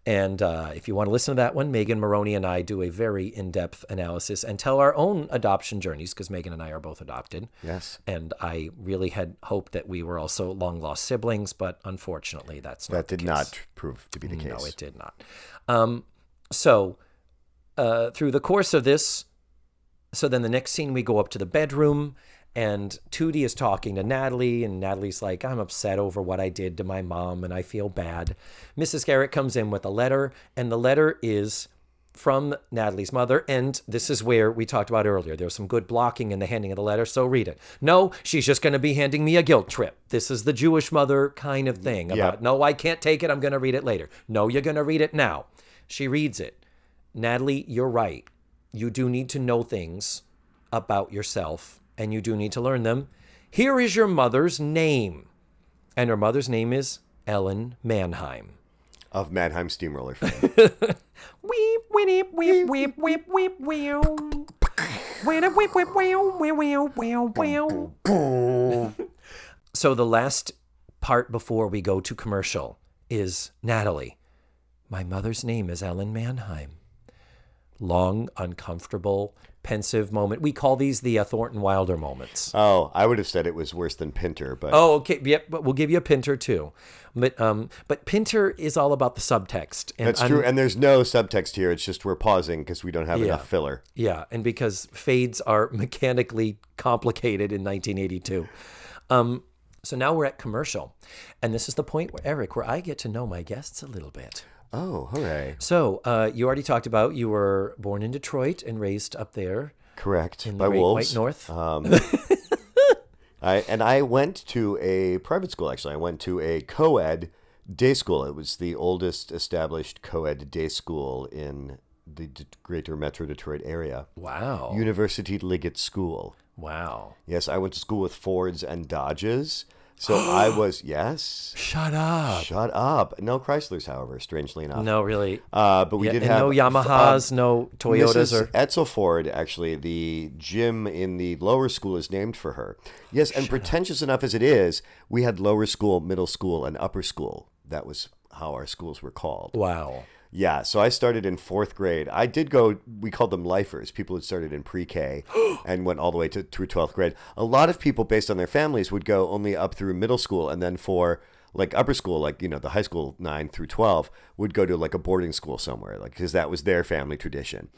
And uh, if you want to listen to that one, Megan Maroney and I do a very in depth analysis and tell our own adoption journeys because Megan and I are both adopted. Yes. And I really had hoped that we were also long lost siblings, but unfortunately, that's not That did not prove to be the case. No, it did not. Um, so, uh, through the course of this, so then the next scene, we go up to the bedroom, and Tootie is talking to Natalie, and Natalie's like, I'm upset over what I did to my mom, and I feel bad. Mrs. Garrett comes in with a letter, and the letter is from Natalie's mother, and this is where we talked about earlier. There's some good blocking in the handing of the letter, so read it. No, she's just going to be handing me a guilt trip. This is the Jewish mother kind of thing about, Yeah. no, I can't take it. I'm going to read it later. No, you're going to read it now. She reads it. Natalie, you're right. You do need to know things about yourself, and you do need to learn them. Here is your mother's name. And her mother's name is Ellen Mannheim. Of Mannheim Steamroller fame. Weep, weep, weep, weep, weep, weep, weep. So the last part before we go to commercial is Natalie. My mother's name is Ellen Mannheim. Long, uncomfortable, pensive moment. We call these the uh, Thornton Wilder moments. oh, I would have said it was worse than Pinter, but Oh, okay. Yep, but we'll give you a Pinter too. But um, but Pinter is all about the subtext. And that's I'm- true. And there's no subtext here. It's just we're pausing because we don't have Yeah. enough filler. Yeah, and because fades are mechanically complicated in 1982. Um, so now we're at commercial, and this is the point where Eric, where I get to know my guests a little bit. Oh, hooray. So uh, you already talked about you were born in Detroit and raised up there Correct. in By wolves. White North. Um, I and I went to a private school. Actually, I went to a co-ed day school. It was the oldest established co-ed day school in the D- Greater Metro Detroit area. Wow. University Liggett School. wow. Yes, I went to school with Fords and Dodges. So I was yes. Shut up. Shut up. No Chryslers, however, strangely enough. No, really. Uh, but we Yeah, did have no Yamahas, no Toyotas, Mrs. or Edsel Ford, actually, the gym in the lower school is named for her. Yes, and pretentious enough as it is, we had lower school, middle school, and upper school. That was how our schools were called. wow. Yeah, so I started in fourth grade. I did go, we called them lifers. People who started in pre K and went all the way to through 12th grade. A lot of people, based on their families, would go only up through middle school and then for like upper school, like, you know, the high school 9 through 12, would go to like a boarding school somewhere, like, because that was their family tradition.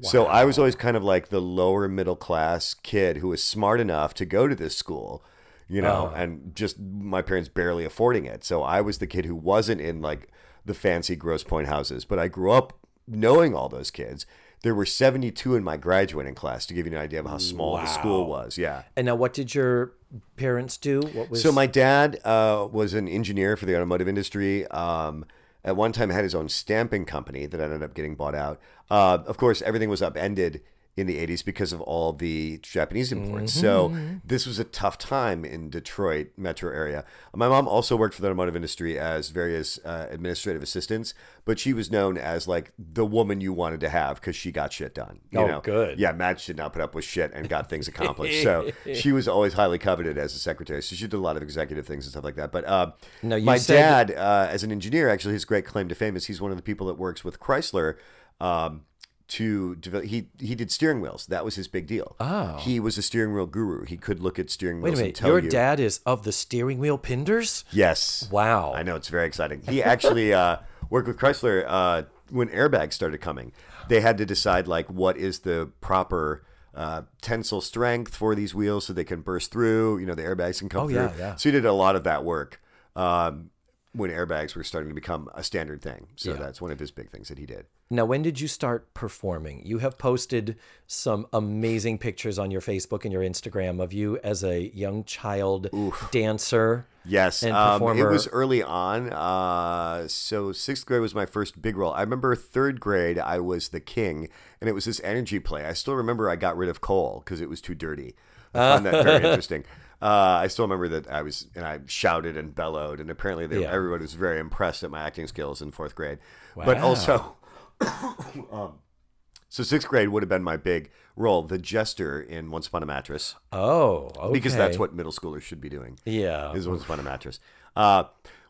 So I was always kind of like the lower middle class kid who was smart enough to go to this school, you know, uh. and just my parents barely affording it. So I was the kid who wasn't in like the fancy Grosse Pointe houses, but I grew up knowing all those kids. There were 72 in my graduating class to give you an idea of how small the school was. Yeah. And now, what did your parents do? What was So my dad uh, was an engineer for the automotive industry. Um, at one time, had his own stamping company that ended up getting bought out. Uh, of course, everything was upended in the 80s because of all the Japanese imports. So this was a tough time in Detroit metro area. My mom also worked for the automotive industry as various uh, administrative assistants, but she was known as like the woman you wanted to have because she got shit done. You Oh, know? good. Yeah, Madge did not put up with shit and got things accomplished. so she was always highly coveted as a secretary. So she did a lot of executive things and stuff like that. But uh, No, my said- dad, uh, as an engineer, actually, his great claim to fame is he's one of the people that works with Chrysler. Um, to develop, he he did steering wheels. That was his big deal. Oh. he was a steering wheel guru. He could look at steering wheels. Wait a and minute. Your you. dad is of the steering wheel pinders? Yes. Wow. I know it's very exciting. He actually uh, worked with Chrysler uh, when airbags started coming. They had to decide like what is the proper uh, tensile strength for these wheels so they can burst through. You know, the airbags can come Oh, through. yeah, yeah. So he did a lot of that work um, when airbags were starting to become a standard thing. So Yeah. that's one of his big things that he did. Now, when did you start performing? You have posted some amazing pictures on your Facebook and your Instagram of you as a young child dancer. Yes, and um, it was early on. Uh, so sixth grade was my first big role. I remember third grade, I was the king, and it was this energy play. I still remember I got rid of Cole because it was too dirty. I found that very interesting. Uh, I still remember that I was and I shouted and bellowed, and apparently they, Yeah. everybody was very impressed at my acting skills in fourth grade. But also, um, so sixth grade would have been my big role, the jester in Once Upon a Mattress, Oh, okay. because that's what middle schoolers should be doing Yeah. is Once Upon a Mattress. Uh,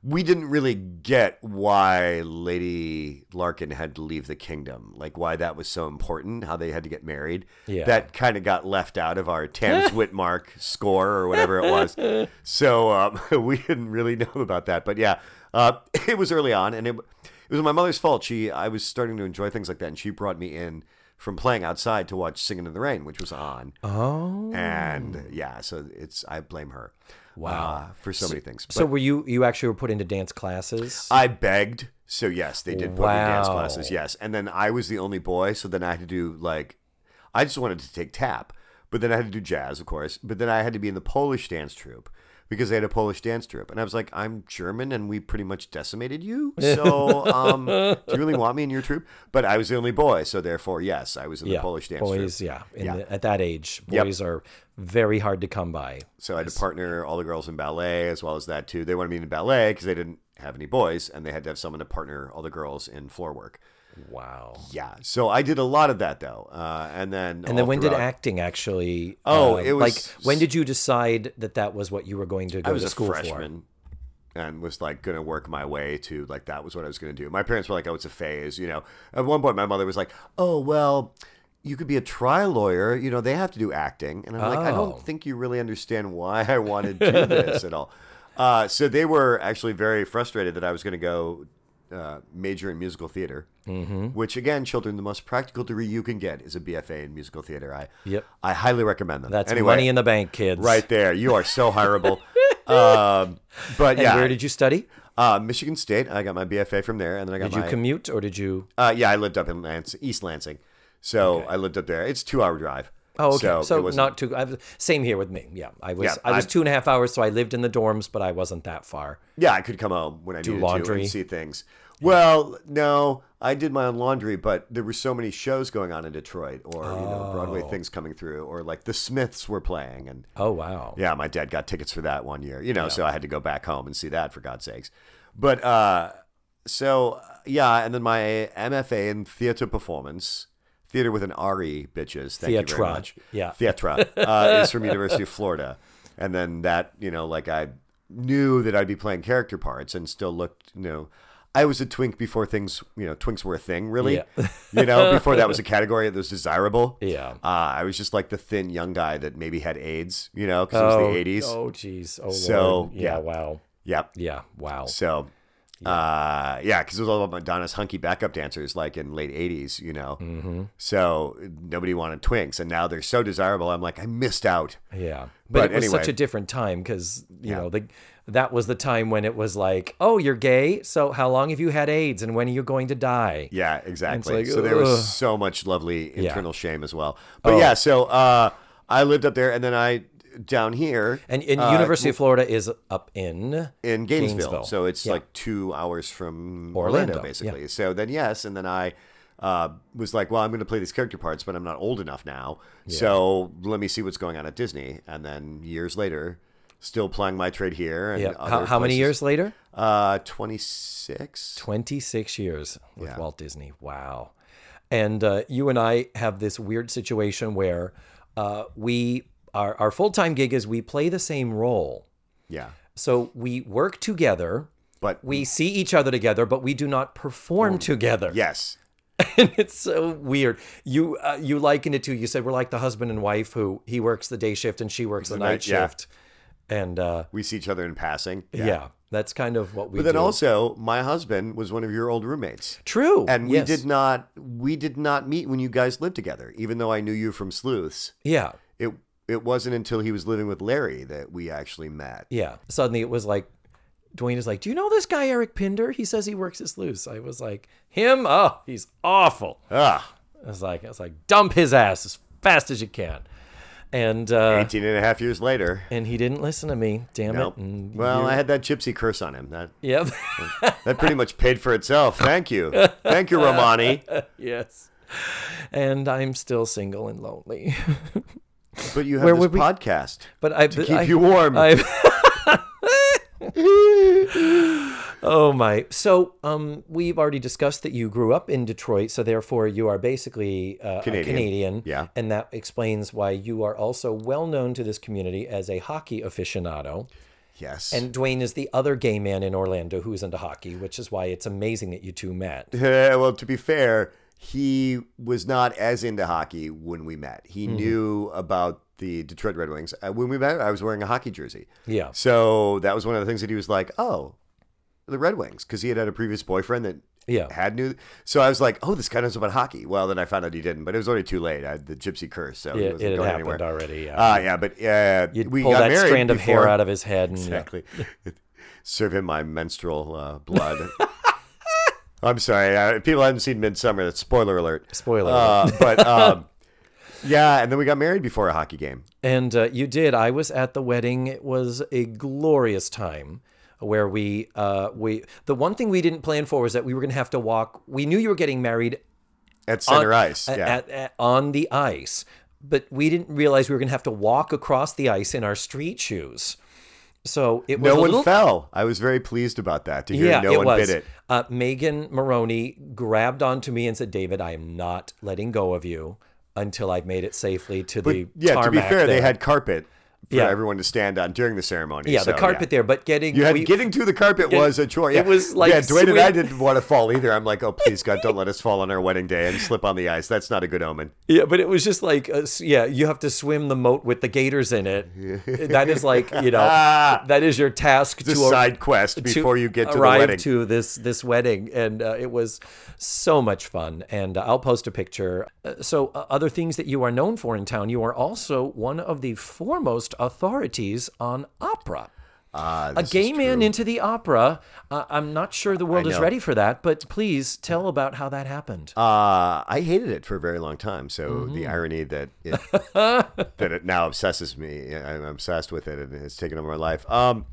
we didn't really get why Lady Larken had to leave the kingdom, like why that was so important, how they had to get married. Yeah. That kind of got left out of our Thames Whitmark score or whatever it was. So um, we didn't really know about that. But yeah, uh, it was early on, and it, it was my mother's fault. She I was starting to enjoy things like that, and she brought me in from playing outside to watch Singing in the Rain, which was on. Oh. And yeah, so it's I blame her. Wow. uh, for so, many things. So were you you actually were put into dance classes? I begged. So yes, they did put me in dance classes. Yes, and then I was the only boy, so then I had to do like, I just wanted to take tap, but then I had to do jazz, of course. But then I had to be in the Polish dance troupe because they had a Polish dance troupe, and I was like, I'm German, and we pretty much decimated you. So, um, do you really want me in your troupe? But I was the only boy, so therefore, yes, I was in the Polish dance boys, troupe. yeah. In Yeah. The, at that age, Yep. boys are very hard to come by. So I had to partner all the girls in ballet as well as that too. They wanted me in ballet because they didn't have any boys, and they had to have someone to partner all the girls in floor work. Wow. Yeah, so I did a lot of that though, uh, and then And then when did acting actually? Oh, uh, it like was- when did you decide that that was what you were going to go I was to a school freshman and was like going to work my way to like that was what I was going to do. My parents were like, "Oh, it's a phase," you know. At one point, my mother was like, "Oh, well." You could be a trial lawyer. You know they have to do acting, and I'm like, I Oh. don't think you really understand why I want to do this at all. Uh, so they were actually very frustrated that I was going to go uh, major in musical theater, mm-hmm. which again, children, the most practical degree you can get is a BFA in musical theater. I Yep. I highly recommend them. That's anyway, money in the bank, kids. right there. You are so hireable. um, but And yeah, where did you study? uh, Michigan State. I got my BFA from there, and then I got Did you commute or did you? uh, yeah, I lived up in Lans- East Lansing, so I lived up there. It's two-hour drive. Oh, okay. So, So, wasn't- too. I same here with me. Yeah, I was. Yeah, I was I- two and a half hours, so I lived in the dorms, but I wasn't that far. Yeah, I could come home when I needed to Do laundry. and see things. Well, no, I did my own laundry, but there were so many shows going on in Detroit, or you know, Broadway things coming through, or like the Smiths were playing, and Oh wow. yeah, my dad got tickets for that one year, you know, so I had to go back home and see that for God's sakes. But uh, so yeah, and then my MFA in theater performance, theater with an RE, bitches. Thank you very much. yeah. Theatra uh, is from University of Florida, and then that you know, like I knew that I'd be playing character parts and still looked, you know. I was a twink before things, you know, twinks were a thing, really. Yeah. you know, before that was a category that was desirable. Yeah. Uh, I was just like the thin young guy that maybe had AIDS, you know, because it was the 80s. Oh jeez. Oh So, Lord. Yeah. yeah. Wow. Yep. Yeah. Wow. So, uh, yeah, because it was all about Madonna's hunky backup dancers, like in late '80s, you know. Mm-hmm. So nobody wanted twinks, and now they're so desirable. I'm like, I missed out. Yeah, but, But it was such a different time because you Yeah. know the that was the time when it was like, oh, you're gay, so how long have you had AIDS, and when are you going to die? Yeah, exactly. like, so there was so much lovely internal shame as well. But Oh. yeah, so uh, I lived up there, and then I down here And, and uh, University of Florida is up in in Gainesville. Gainesville. So it's Yeah. like two hours from Orlando, Orlando, basically. So then, yes, and then I uh, was like, well, I'm going to play these character parts, but I'm not old enough now. So let me see what's going on at Disney. And then years later, still playing my trade here. And yeah. How, how many years later? Uh, 26. Twenty six years with Yeah. Walt Disney. Wow. And uh, you and I have this weird situation where uh, we our our full time gig is we play the same role, Yeah. so we work together. But We see each other together, but we do not perform together. yes. and it's so weird. You uh, you likened it to you said we're like the husband and wife who he works the day shift and she works the, The night, night- yeah. shift, and uh, We see each other in passing. yeah. that's kind of what we. But then do. also, my husband was one of your old roommates. true, And we yes. did not we did not meet when you guys lived together, even though I knew you from Sleuths. Yeah, It it wasn't until he was living with Larry that we actually met. yeah. Suddenly it was like. Dwayne is like, Do you know this guy, Eric Pinder? He says he works as loose. I was like, Him? Oh, he's awful. Ah, I was like, I was like, dump his ass as fast as you can. And uh, 18 and a half years later. and he didn't listen to me. Damn Nope. it. And Well, I had that gypsy curse on him. That Yep. that pretty much paid for itself. Thank you. Thank you, Romani. yes. And I'm still single and lonely. But you have Where this we- podcast But I to keep I, you warm. I, oh my! So, um, we've already discussed that you grew up in Detroit, so therefore you are basically uh, a Canadian. Canadian. Yeah. and that explains why you are also well known to this community as a hockey aficionado. yes. And Dwayne is the other gay man in Orlando who's into hockey, which is why it's amazing that you two met. well, to be fair, he was not as into hockey when we met. He Mm-hmm. knew about the Detroit Red Wings. Uh, when we met, I was wearing a hockey jersey. Yeah. So that was one of the things that he was like, "Oh, the Red Wings," because he had had a previous boyfriend that Yeah. had knew. So I was like, "Oh, this guy knows about hockey." Well, then I found out he didn't, but it was already too late. I had the gypsy curse, so he It, wasn't it had going happened anywhere. already. Yeah. Uh, yeah, but uh, You'd we pull got that married strand of hair out of his head. And, yeah. Exactly. Serve him my menstrual uh, blood. I'm sorry. Uh, people haven't seen Midsummer. That's spoiler alert. Spoiler Uh, but um, yeah, and then we got married before a hockey game. And uh, you did. I was at the wedding. It was a glorious time where we uh, we the one thing we didn't plan for was that we were going to have to walk. We knew you were getting married At center on, ice. Yeah. at, at- on the ice, but we didn't realize we were going to have to walk across the ice in our street shoes. So it was no one little, fell. I was very pleased about that to hear yeah, no one was. bit it. Uh, Megan Maroney grabbed onto me and said, "David, I am not letting go of you until I've made it safely to the Yeah, to be fair, they had carpet for Yeah. everyone to stand on during the ceremony. yeah so, the carpet there, but getting You had we- getting to the carpet was a chore. it was like yeah. Dwayne and I didn't want to fall either. I'm like, oh please God, don't let us fall on our wedding day and slip on the ice. That's not a good omen. Yeah, but it was just like, uh, yeah, you have to swim the moat with the gators in it. that is like, you know, Ah. that is your task The to ar- side quest before you get to the arrive wedding. to this this wedding, and uh, it was so much fun. And uh, I'll post a picture. Uh, so, uh, other things that you are known for in town, you are also one of the foremost authorities on opera. Ah, a gay man true. into the opera. Uh, I'm not sure the world is ready for that, but please tell about how that happened. Uh, I hated it for a very long time. So Mm-hmm. the irony that it, that it now obsesses me, I'm obsessed with it, and it's taken over my life. Um,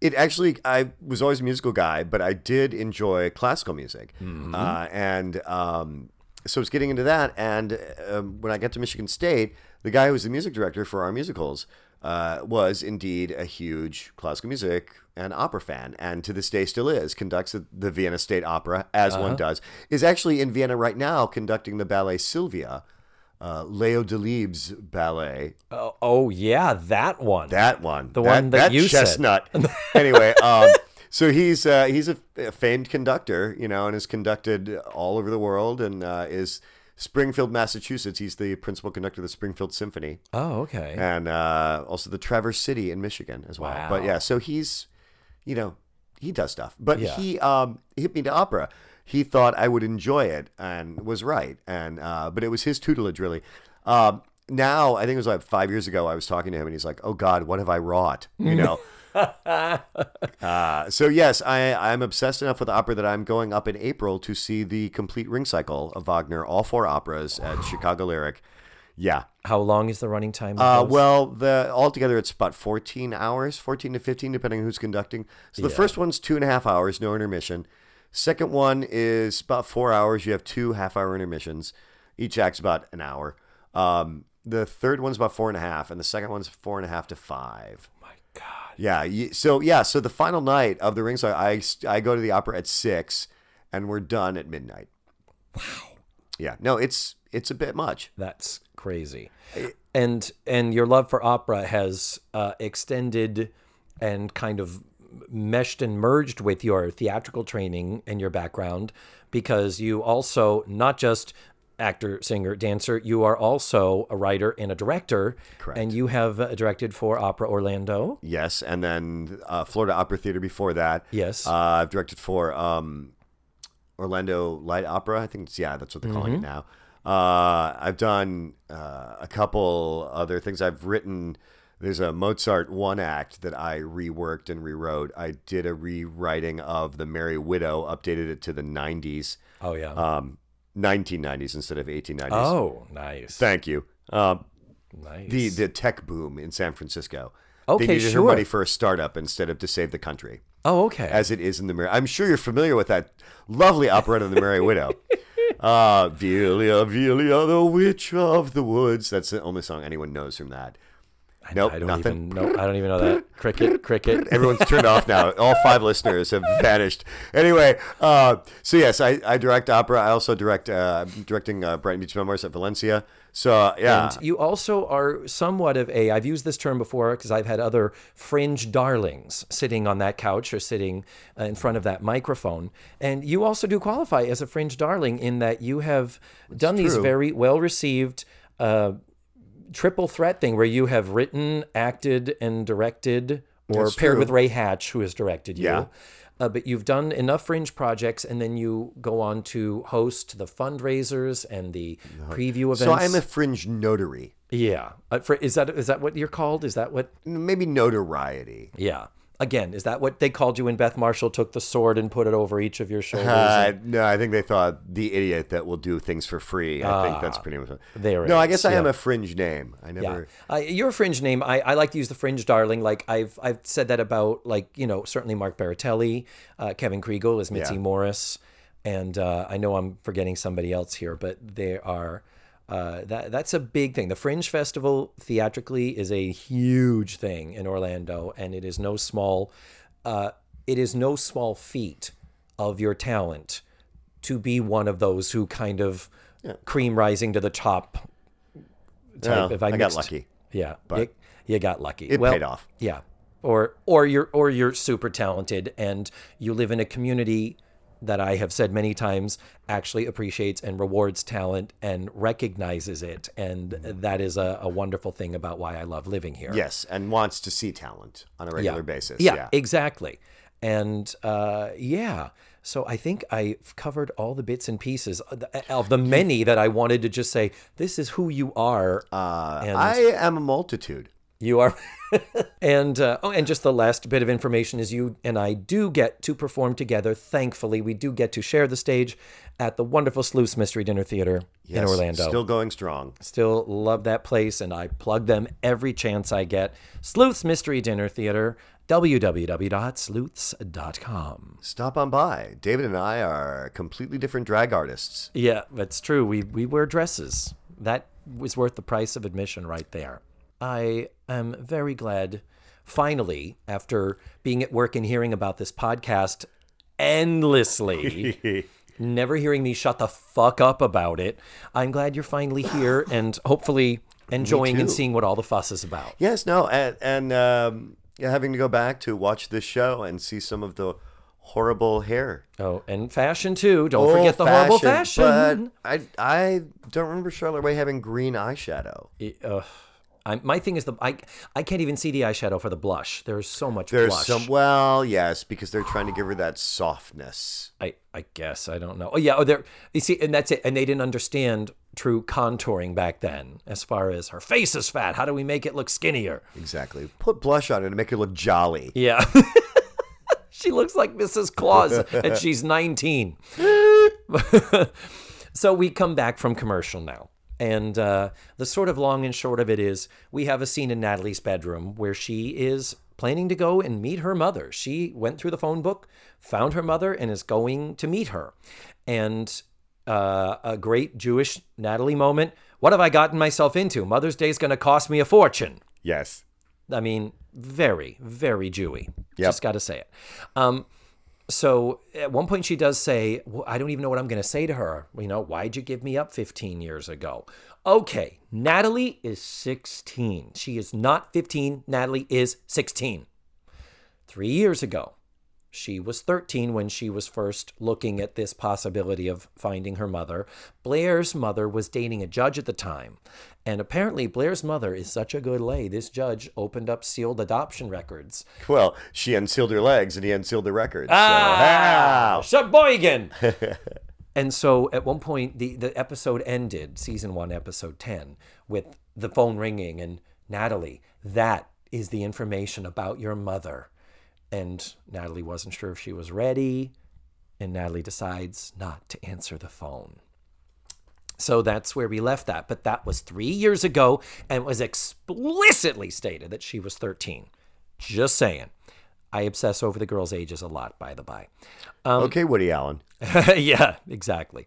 it actually, I was always a musical guy, but I did enjoy classical music, Mm-hmm. uh, and um, so I was getting into that. And um, when I got to Michigan State, the guy who was the music director for our musicals uh, was indeed a huge classical music and opera fan, and to this day still is. Conducts the- the Vienna State Opera as Uh-huh. one does. Is actually in Vienna right now conducting the ballet Sylvia, uh, Leo Delibes' ballet. Oh, oh, yeah, that one. That one, The one that you said. chestnut. anyway, um, so he's uh, he's a, a famed conductor, you know, and has conducted all over the world, and uh, is Springfield, Massachusetts. He's the principal conductor of the Springfield Symphony, oh, okay. and uh, also the Traverse City in Michigan as well. But yeah, so he's, you know, he does stuff. But Yeah. he um, hit me to opera. He thought I would enjoy it, and was right. And uh, but it was his tutelage really. Um, now I think it was like five years ago. I was talking to him, and he's like, "Oh God, what have I wrought?" You know. uh, so yes, I I'm obsessed enough with opera that I'm going up in April to see the complete ring cycle of Wagner, all four operas at Chicago Lyric. Yeah, How long is the running time? uh, well, the altogether it's about 14 hours, 14 to 15, depending on who's conducting. So the first one's two and a half hours, no intermission. Second one is about four hours. You have two half-hour intermissions. Each act's about an hour. Um, the third one's about four and a half, and the second one's four and a half to five. my God. Yeah. So yeah. So the final night of the Rings, I I go to the opera at six, and we're done at midnight. Wow. Yeah. No, it's it's a bit much. That's crazy. And and your love for opera has uh, extended and kind of meshed and merged with your theatrical training and your background because you also not just actor, singer, dancer, you are also a writer and a director. Correct. And you have uh, directed for Opera Orlando. Yes, and then uh, Florida Opera Theater before that. Yes. uh, I've directed for um, Orlando Light Opera. I think it's, yeah, that's what they're calling Mm-hmm. it now. Uh, I've done uh, a couple other things. I've written. There's a Mozart one act that I reworked and rewrote. I did a rewriting of the Merry Widow, updated it to the 90s, Oh yeah. um, 1990s instead of 1890s. oh, nice. Thank you. Um, nice. the the tech boom in San Francisco. Okay, they needed sure. her money for a startup instead of to save the country, oh, okay. as it is in the Merry. I'm sure you're familiar with that lovely operetta, of The Merry Widow. Uh, Vilja, Vilja, the Witch of the Woods. That's the only song anyone knows from that. Nope, I don't nothing. even know. I don't even know that. Cricket, cricket. Everyone's turned off now. All five listeners have vanished. Anyway, uh, so yes, I, I direct opera. I also direct uh, I'm directing uh, Brighton Beach Memoirs at Valencia. So uh, yeah, And you also are somewhat of a, I've used this term before because I've had other fringe darlings sitting on that couch or sitting uh, in front of that microphone. And you also do qualify as a fringe darling in that you have done these very well received uh, triple threat thing where you have written, acted, and directed, or That's paired true. with Ray Hatch, who has directed you. Yeah. Uh, but you've done enough fringe projects, and then you go on to host the fundraisers and the preview events. so I'm a fringe notary, Yeah. Uh, for, is that is that what you're called? Is that what? maybe notoriety. Yeah. Again, is that what they called you when Beth Marshall took the sword and put it over each of your shoulders? Uh, no, I think they thought the idiot that will do things for free. I think that's pretty much. Ah, there no, it I guess I am a fringe name. I yeah. never. Uh, your fringe name, I, I like to use the fringe darling. Like I've I've said that about like you know certainly Mark Baratelli, uh, Kevin Kriegel is Mitzi Yeah. Morris, and uh, I know I'm forgetting somebody else here, but they are. Uh, that that's a big thing. The Fringe Festival theatrically is a huge thing in Orlando, and it is no small. Uh, it is no small feat of your talent to be one of those who kind of cream rising to the top. Type. Well, if I, I, got lucky. Yeah, you, you got lucky. It Well, paid off. Yeah, or or you're or you're super talented and you live in a community that I have said many times actually appreciates and rewards talent and recognizes it, and that is a, a wonderful thing about why I love living here. Yes, and wants to see talent on a regular basis. Yeah, Yeah. exactly. And uh, yeah, so I think I've covered all the bits and pieces of the, of the many that I wanted to just say. This is who you are. Uh, and I am a multitude. You are. and uh, oh, and just the last bit of information is you and I do get to perform together. Thankfully, we do get to share the stage at the wonderful Sleuths Mystery Dinner Theater in Orlando. Still going strong. Still love that place, and I plug them every chance I get. Sleuths Mystery Dinner Theater, www.sleuths.com. Stop on by. David and I are completely different drag artists. Yeah, that's true. We we wear dresses. That was worth the price of admission right there. I am very glad finally after being at work and hearing about this podcast endlessly never hearing me shut the fuck up about it. I'm glad you're finally here and hopefully enjoying and seeing what all the fuss is about. Yes, no, and, and um, yeah, having to go back to watch this show and see some of the horrible hair. Oh, and fashion too. Don't forget the Oh, horrible fashion. But I, I don't remember Charlotte Rae having green eyeshadow. Uh, I, my thing is the I I can't even see the eyeshadow for the blush. There's so much There's blush. some, well, yes, because they're trying to give her that softness. I I guess I don't know. Oh yeah, oh there. You see, and that's it. And they didn't understand true contouring back then, as far as her face is fat. How do we make it look skinnier? Exactly. Put blush on it to make her look jolly. Yeah. she looks like Mrs. Claus, and she's 19. so we come back from commercial now. And uh, the sort of long and short of it is we have a scene in Natalie's bedroom where she is planning to go and meet her mother. She went through the phone book, found her mother, and is going to meet her. And uh, a great Jewish Natalie moment. What have I gotten myself into? Mother's Day is going to cost me a fortune. Yes. I mean, very, very Jewy. Yep. Just got to say it. Um, so at one point she does say, well, I don't even know what I'm going to say to her. You know, why'd you give me up 15 years ago? Okay, Natalie is 16. She is not 15. Natalie is 16. Three years ago, she was 13 when she was first looking at this possibility of finding her mother. Blair's mother was dating a judge at the time. And apparently, Blair's mother is such a good lay. This judge opened up sealed adoption records. Well, she unsealed her legs and he unsealed the records. Ah, So, Sheboygan. and so at one point, the, the episode ended, season one, episode 10, with the phone ringing and Natalie, that is the information about your mother. And Natalie wasn't sure if she was ready. And Natalie decides not to answer the phone. So that's where we left that. But that was three years ago and it was explicitly stated that she was 13. Just saying. I obsess over the girls' ages a lot, by the by. okay, Woody Allen. yeah, exactly.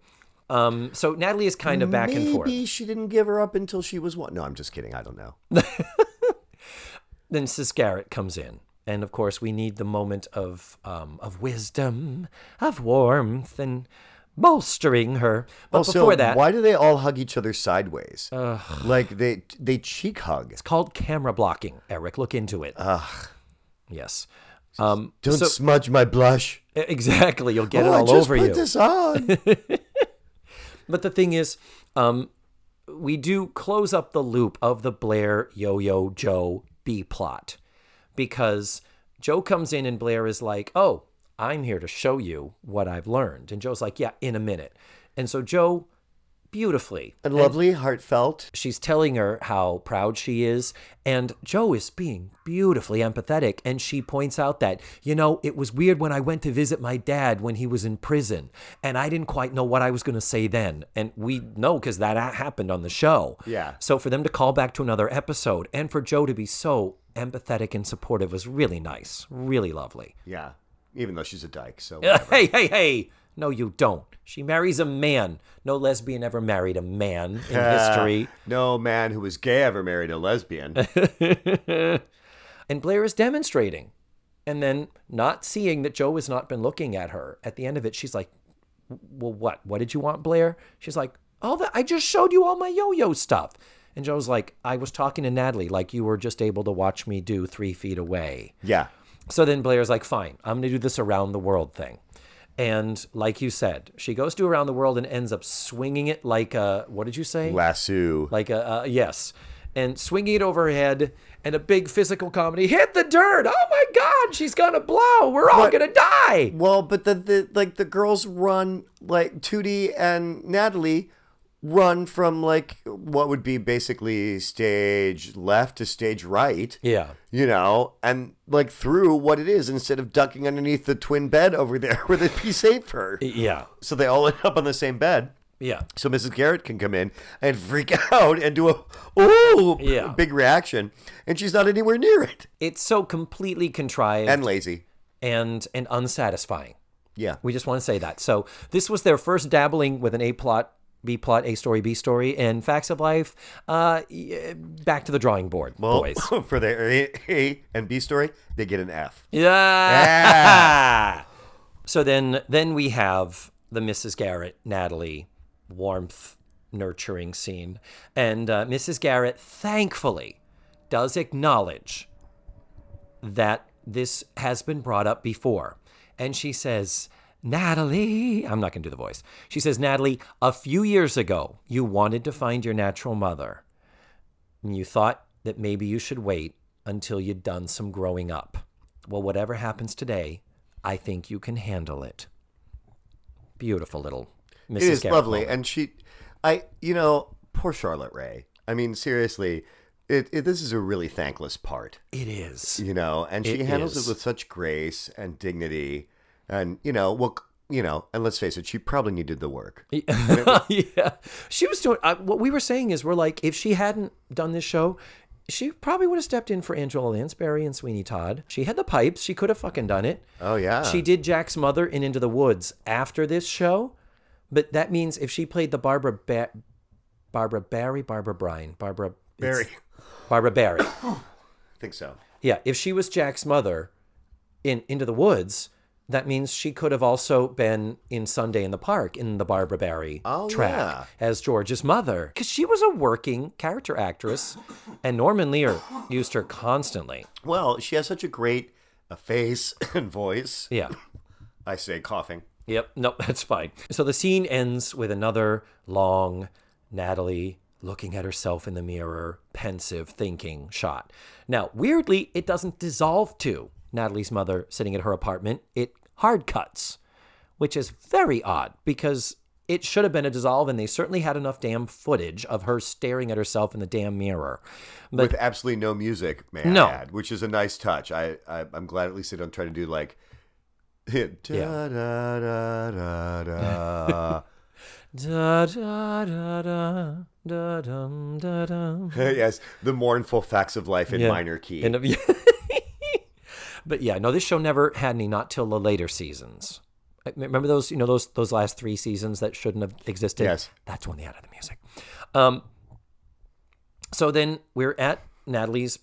Um, so Natalie is kind of back Maybe and forth. Maybe she didn't give her up until she was one. No, I'm just kidding. I don't know. Then Sis Garrett comes in. And of course, we need the moment of um, of wisdom, of warmth, and bolstering her. But Also, before that, why do they all hug each other sideways? like they they cheek hug. it's called camera blocking. Eric, look into it. Ugh. yes. Um, Don't so- smudge my blush. exactly. You'll get oh, it all I just over put you. this on. But the thing is, um, we do close up the loop of the Blair Yo Yo Jo B plot because Jo comes in and Blair is like, "Oh, I'm here to show you what I've learned," and Jo's like, "Yeah, in a minute." And so Jo, beautifully, and lovely, heartfelt. she's telling her how proud she is, and Jo is being beautifully empathetic. And she points out that, you know, it was weird when I went to visit my dad when he was in prison, and I didn't quite know what I was going to say then. And we know because that happened on the show. Yeah. So for them to call back to another episode and for Jo to be so empathetic and supportive was really nice, really lovely. Yeah. Even though she's a dyke, so whatever. hey, hey, hey. No, you don't. She marries a man. No lesbian ever married a man in history. no man who was gay ever married a lesbian. And Blair is demonstrating. And then not seeing that Jo has not been looking at her. At the end of it, she's like, Well, what? What did you want, Blair? She's like, All that I just showed you all my yo yo stuff. And Jo's like, I was talking to Natalie like you were just able to watch me do three feet away. yeah. So then Blair's like, Fine, I'm going to do this around the world thing. And like you said, she goes to around the world and ends up swinging it like a, what did you say? Lasso. like a uh, yes and swinging it over her head and a big physical comedy hit the dirt oh my god she's gonna blow we're all What? gonna die Well, but the, the like the girls run like Tootie and Natalie run from like what would be basically stage left to stage right. Yeah. You know, and like through what it is instead of ducking underneath the twin bed over there where they'd be safer. Yeah. So they all end up on the same bed. Yeah. So Mrs. Garrett can come in and freak out and do a ooh Yeah. big reaction, and she's not anywhere near it. It's so completely contrived And lazy. and and unsatisfying. Yeah. We just want to say that. So this was their first dabbling with an A plot, B plot, A story, B story, and Facts of Life. Uh, back to the drawing board, Well, boys. for their A, A and B story, they get an F. Yeah. so then then we have the Mrs. Garrett Natalie warmth nurturing scene, and uh, Mrs. Garrett thankfully does acknowledge that this has been brought up before, and she says. Natalie, I'm not going to do the voice. She says, Natalie, a few years ago, you wanted to find your natural mother. And you thought that maybe you should wait until you'd done some growing up. Well, whatever happens today, I think you can handle it. Beautiful little Mrs. It is Garrett lovely, moment. and she, I, you know, poor Charlotte Rae. I mean, seriously, it, it this is a really thankless part, It is. you know, and she It handles is. it with such grace and dignity, and you know, well, you know, and let's face it, she probably needed the work. yeah. She was doing, uh, what we were saying is, we're like, if she hadn't done this show, she probably would have stepped in for Angela Lansbury and Sweeney Todd. She had the pipes. She could have fucking done it. Oh yeah, She did Jack's mother in Into the Woods after this show, but that means if she played the Barbara ba- Barbara Barry, Barbara Bryan, Barbara Barry. Barbara Barry. I think so. Yeah, if she was Jack's mother in Into the Woods, that means she could have also been in Sunday in the Park in the Barbara Barry Oh, track yeah. as George's mother. Because she was a working character actress, and Norman Lear used her constantly. Well, she has such a great uh, face and voice. Yeah. I say coughing. Yep. No, that's fine. So the scene ends with another long Natalie looking at herself in the mirror, pensive, thinking shot. Now, weirdly, it doesn't dissolve to Natalie's mother sitting at her apartment. It hard cuts, which is very odd because it should have been a dissolve, and they certainly had enough damn footage of her staring at herself in the damn mirror. But with absolutely no music, may I No. add, which is a nice touch. I, I I'm glad at least they don't try to do like da, da, da, da, da. da da da da da dum da dum. yes, the mournful facts of life in Yeah. minor key. And, but yeah, no, this show never had any not till the later seasons. Remember those, you know, those those last three seasons that shouldn't have existed. Yes. that's when they added the music. Um, so then we're at Natalie's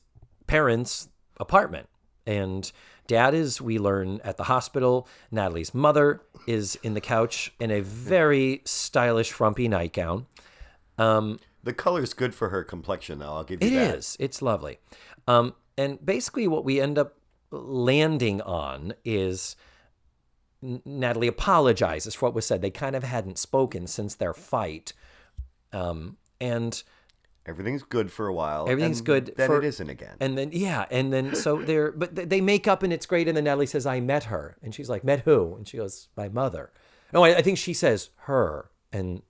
parents' apartment, and Dad is, we learn, at the hospital. Natalie's mother is in the couch in a very stylish, frumpy nightgown. the color's good for her complexion, though. I'll give you It that. is. It's lovely. Um, and basically, what we end up landing on is Natalie apologizes for what was said. They kind of hadn't spoken since their fight. Um, and Everything's good for a while. Everything's and good Then for- it isn't again. and then yeah, and then so they're but they make up and it's great. And then Natalie says, "I met her," and she's like, "Met who?" And she goes, "My mother." No, I, I think she says her, and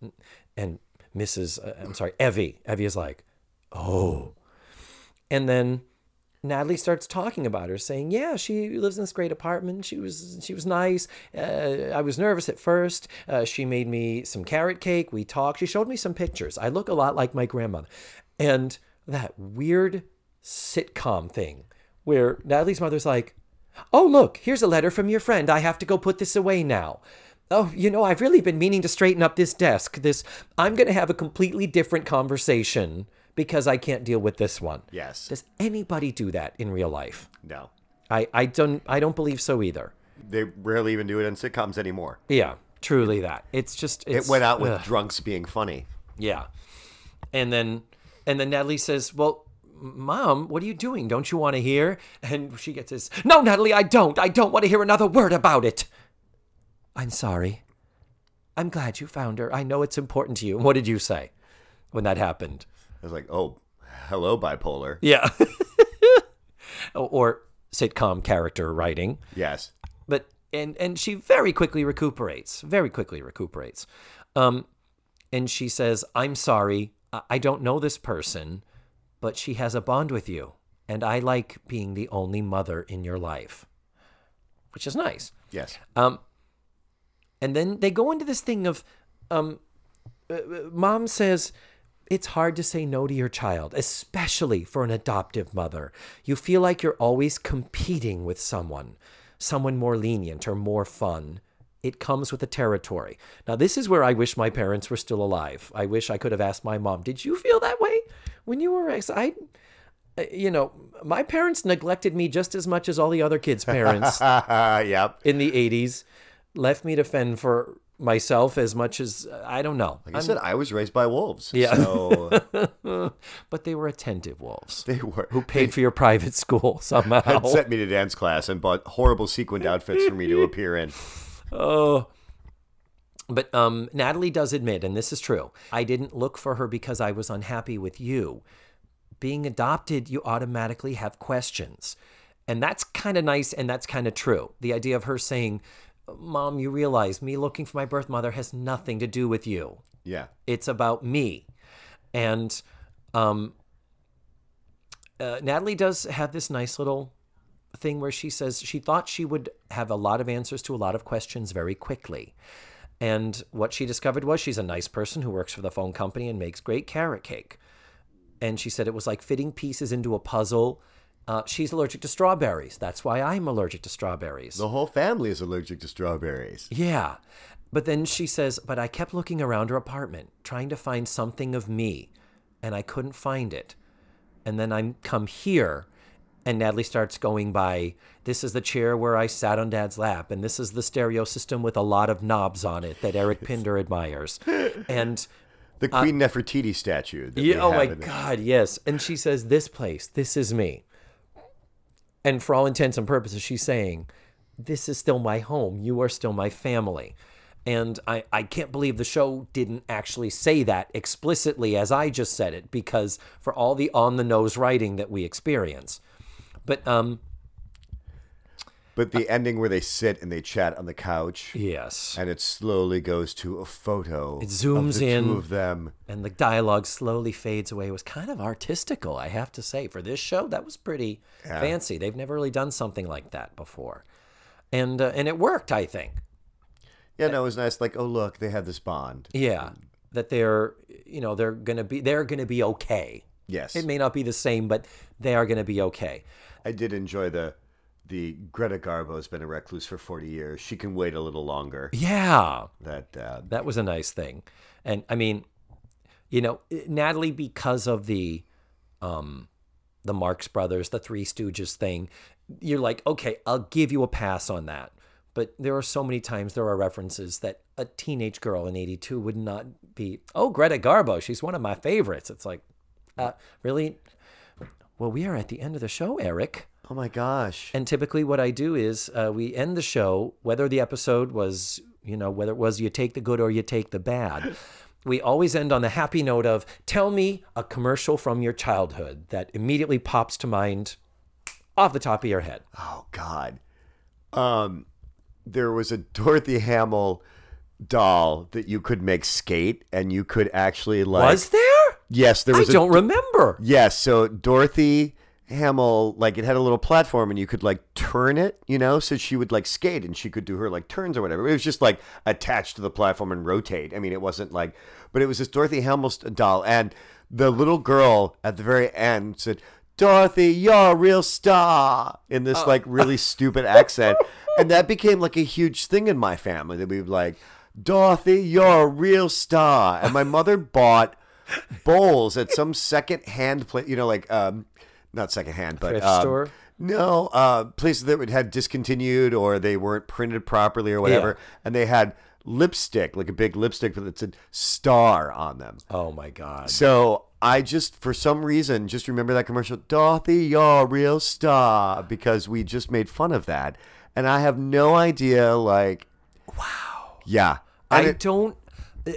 and Mrs. Uh, I'm sorry, Evie. Evie is like, "Oh," and then Natalie starts talking about her, saying, "Yeah, she lives in this great apartment. She was she was nice. Uh, I was nervous at first. Uh, she made me some carrot cake. We talked. She showed me some pictures. I look a lot like my grandmother." And that weird sitcom thing where Natalie's mother's like, "Oh, look, here's a letter from your friend. I have to go put this away now." Oh, you know, I've really been meaning to straighten up this desk. This I'm going to have a completely different conversation because I can't deal with this one. yes. Does anybody do that in real life? no. I, I don't I don't believe so either. They rarely even do it in sitcoms anymore. Yeah, truly that. It's just it's, It went out with ugh. drunks being funny. yeah, and then and then Natalie says, "Well, Mom, what are you doing? Don't you want to hear?" And she gets this, "No, Natalie, I don't. I don't want to hear another word about it." I'm sorry. I'm glad you found her. I know it's important to you. What did you say when that happened? I was like, oh, hello, bipolar. Yeah. or sitcom character writing. Yes. but and and she very quickly recuperates very quickly recuperates um and she says, "I'm sorry, I don't know this person, but she has a bond with you, and I like being the only mother in your life," which is nice. Yes. Um, And then they go into this thing of, um, uh, uh, mom says, it's hard to say no to your child, especially for an adoptive mother. You feel like you're always competing with someone, someone more lenient or more fun. It comes with the territory. Now, this is where I wish my parents were still alive. I wish I could have asked my mom, Did you feel that way when you were ex? I, uh, you know, my parents neglected me just as much as all the other kids' parents yep. in the 80s left me to fend for myself as much as I don't know. Like I said, I was raised by wolves. Yeah. So but they were attentive wolves they were. who paid for your private school somehow. had sent me to dance class and bought horrible sequined outfits for me to appear in. Oh. But um, Natalie does admit, and this is true, I didn't look for her because I was unhappy with you. Being adopted, you automatically have questions. And that's kind of nice and that's kind of true. The idea of her saying, Mom, you realize me looking for my birth mother has nothing to do with you. Yeah. It's about me. And um, uh, Natalie does have this nice little thing where she says she thought she would have a lot of answers to a lot of questions very quickly. And what she discovered was she's a nice person who works for the phone company and makes great carrot cake. And she said it was like fitting pieces into a puzzle. Uh, she's allergic to strawberries. That's why I'm allergic to strawberries. The whole family is allergic to strawberries. Yeah. But then she says, But I kept looking around her apartment, trying to find something of me, and I couldn't find it. And then I come here, and Natalie starts going by, This is the chair where I sat on dad's lap, and this is the stereo system with a lot of knobs on it that Eric Pinder admires. And The Queen Nefertiti statue. Yeah, oh my have in the- God, yes. And she says, This place, this is me. And for all intents and purposes, she's saying, This is still my home. You are still my family. And I, I can't believe the show didn't actually say that explicitly as I just said it, because for all the on the nose writing that we experience. But um, But the ending where they sit and they chat on the couch, yes. and it slowly goes to a photo. It zooms of the in. Two of them. and the dialogue slowly fades away. It was kind of artistical, I have to say. For this show, that was pretty fancy. They've never really done something like that before, and uh, and it worked, I think. Yeah, no, it was nice. Like, oh look, they have this bond. Yeah, that they're you know they're gonna be they're gonna be okay. Yes, It may not be the same, but they are gonna be okay. I did enjoy the the Greta Garbo's been a recluse for forty years. She can wait a little longer. Yeah, That uh, that was a nice thing, and I mean, you know, Natalie because of the um the Marx Brothers, the Three Stooges thing, you're like, okay, I'll give you a pass on that. But there are so many times there are references that a teenage girl in 82 would not be, oh, Greta Garbo, she's one of my favorites. It's like, uh, really? Well, we are at the end of the show, Eric. Oh my gosh, And typically, what I do is uh, we end the show, whether the episode was, you know, whether it was you take the good or you take the bad. We always end on the happy note of tell me a commercial from your childhood that immediately pops to mind off the top of your head. oh god. Um, there was a Dorothy Hamill doll that you could make skate, and you could actually like. was there? yes, there was. a, don't remember. Yes, so Dorothy Hamill, like it had a little platform and you could like turn it, you know, so she would like skate and she could do her like turns or whatever. It was just like attached to the platform and rotate. I mean, it wasn't like, but it was this Dorothy Hamill doll. And the little girl at the very end said, Dorothy, you're a real star in this like really stupid accent. And that became like a huge thing in my family that we would like, Dorothy, you're a real star. And my mother bought bowls at some second hand place, you know, like um, not secondhand, but Thrift um, store? No, uh, places that would have discontinued or they weren't printed properly or whatever, and they had lipstick, like a big lipstick that said star on them. Oh my God. So I just, for some reason, just remember that commercial, Dorothy, you're a real star, because we just made fun of that, and I have no idea, like, wow, yeah, I it- don't.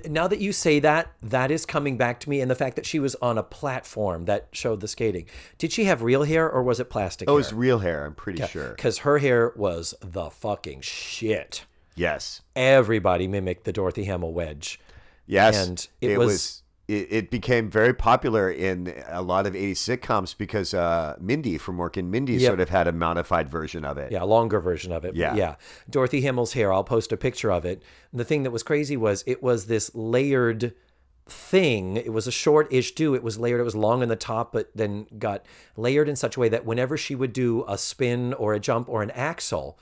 Now that you say that, that is coming back to me, and the fact that she was on a platform that showed the skating. Did she have real hair or was it plastic? Oh, it was real hair. I'm pretty sure. because her hair was the fucking shit. Yes. Everybody mimicked the Dorothy Hamill wedge. Yes, and it, was, it, it became very popular in a lot of 80s sitcoms because uh, Mindy from Mork and Mindy Yep. sort of had a modified version of it. Yeah, a longer version of it. Yeah. Yeah. Dorothy Hamill's hair, I'll post a picture of it. And the thing that was crazy was it was this layered thing. It was a short ish do. It was layered. It was long in the top, but then got layered in such a way that whenever she would do a spin or a jump or an axel,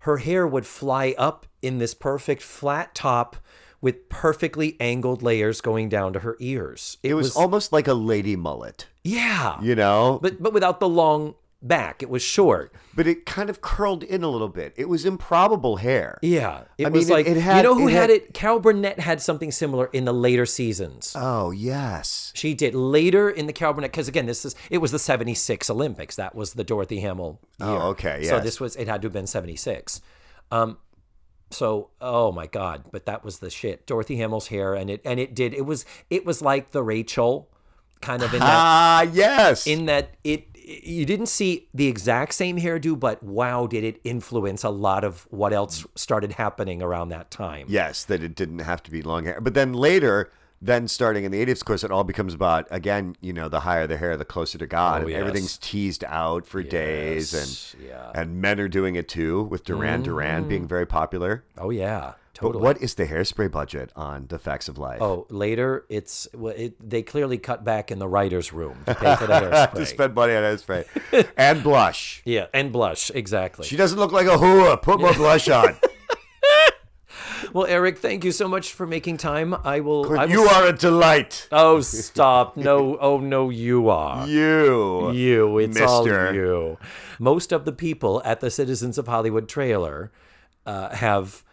her hair would fly up in this perfect flat top with perfectly angled layers going down to her ears. It was, almost like a lady mullet, yeah. you know? But but without the long back. It was short. but it kind of curled in a little bit. It was improbable hair. Yeah, it I was mean, it- like it you had- know who it had, had- it. Carol Burnett had something similar in the later seasons. Oh, yes. she did later in the Carol Burnett because again, this is it was the '76 Olympics. That was the Dorothy Hamill year. Oh, okay, yeah. So this was it had to have been '76. Um, so oh my god, but that was the shit. Dorothy Hamill's hair, and it and it did it was it was like the Rachel kind of in that Ah, yes. in that it you didn't see the exact same hairdo, but wow, did it influence a lot of what else started happening around that time. yes, that it didn't have to be long hair. But then later, then starting in the 80s, of course, it all becomes about, again, you know, the higher the hair, the closer to God. Oh, yes. everything's teased out for days. And, yeah. Mm-hmm. and men are doing it too, with Duran Duran being very popular. Oh yeah, Totally. But what is the hairspray budget on The Facts of Life? Oh, later it's well, it, they clearly cut back in the writers' room to pay for the to hairspray. spend money on hairspray. and blush. yeah, and blush exactly. She doesn't look like a hua. Put more blush on. Well, Eric, thank you so much for making time. I will. I will you are a delight. Oh, stop! No, oh no, you are. You. You, it's all you. Most of the people at the Citizens of Hollywood trailer uh, have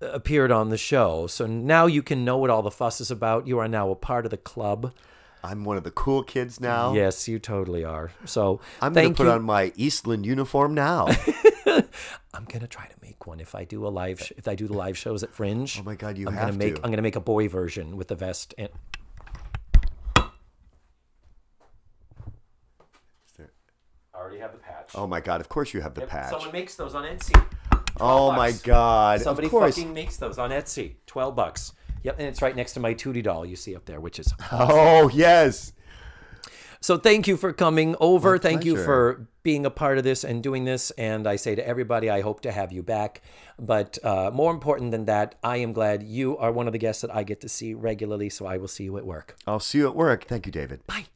appeared on the show, so now you can know what all the fuss is about. You are now a part of the club. I'm one of the cool kids now. Yes, you totally are. So I'm going to put you. on my Eastland uniform now. I'm gonna try to make one if I do a live. Sh- if I do the live shows at Fringe. Oh my God, you I'm have gonna make. to. I'm gonna make a boy version with the vest and. I already have the patch. oh my God, of course you have the patch. Someone makes those on Etsy. oh 12 my. God. Somebody of course. fucking makes those on Etsy. Twelve bucks. Yep, and it's right next to my Tootie doll you see up there, which is. Oh, yes. So thank you for coming over. My thank you for being a part of this and doing this. And I say to everybody, I hope to have you back. But uh, more important than that, I am glad you are one of the guests that I get to see regularly. So I will see you at work. I'll see you at work. Thank you, David. Bye.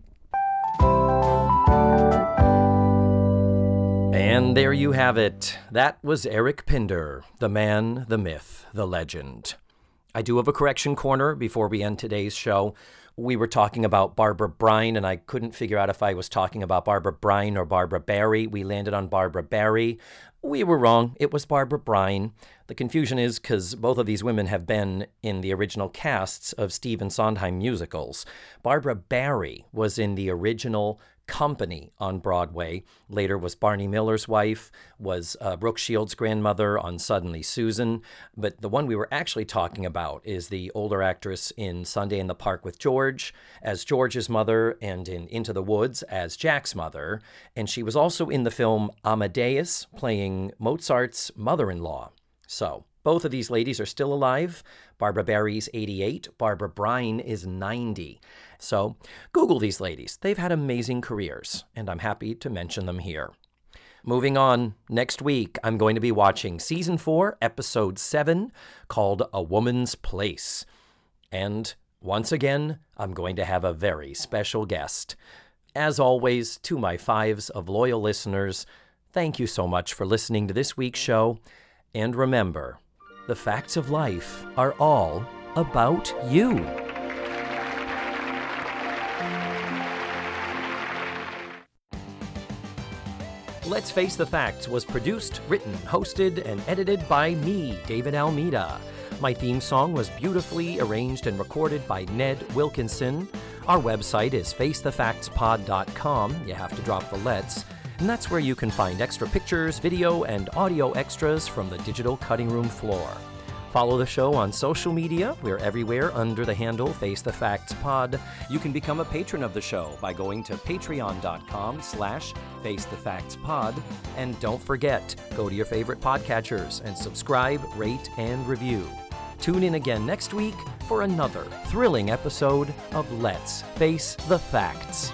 And there you have it. That was Eric Pinder, the man, the myth, the legend. I do have a correction corner before we end today's show. We were talking about Barbara Bryne, and I couldn't figure out if I was talking about Barbara Bryne or Barbara Barrie. We landed on Barbara Barrie. We were wrong. It was Barbara Bryne. The confusion is because both of these women have been in the original casts of Stephen Sondheim musicals. Barbara Barrie was in the original Company on Broadway. Later was Barney Miller's wife, was uh, Brooke Shields' grandmother on Suddenly Susan. But the one we were actually talking about is the older actress in Sunday in the Park with George as George's mother and in Into the Woods as Jack's mother. And she was also in the film Amadeus playing Mozart's mother in law. So, both of these ladies are still alive. Barbara Barrie's 88, Barbara Bryne is 90. So, Google these ladies. They've had amazing careers, and I'm happy to mention them here. Moving on, next week I'm going to be watching season 4, episode 7, called A Woman's Place. And once again, I'm going to have a very special guest. As always, to my fives of loyal listeners, thank you so much for listening to this week's show. And remember, the facts of life are all about you. Let's Face the Facts was produced, written, hosted, and edited by me, David Almeida. My theme song was beautifully arranged and recorded by Ned Wilkinson. Our website is facethefactspod.com. You have to drop the let's. And that's where you can find extra pictures, video, and audio extras from the digital cutting room floor. Follow the show on social media. We're everywhere under the handle Face the Facts Pod. You can become a patron of the show by going to patreon.com slash face the facts pod. And don't forget, go to your favorite podcatchers and subscribe, rate, and review. Tune in again next week for another thrilling episode of Let's Face the Facts.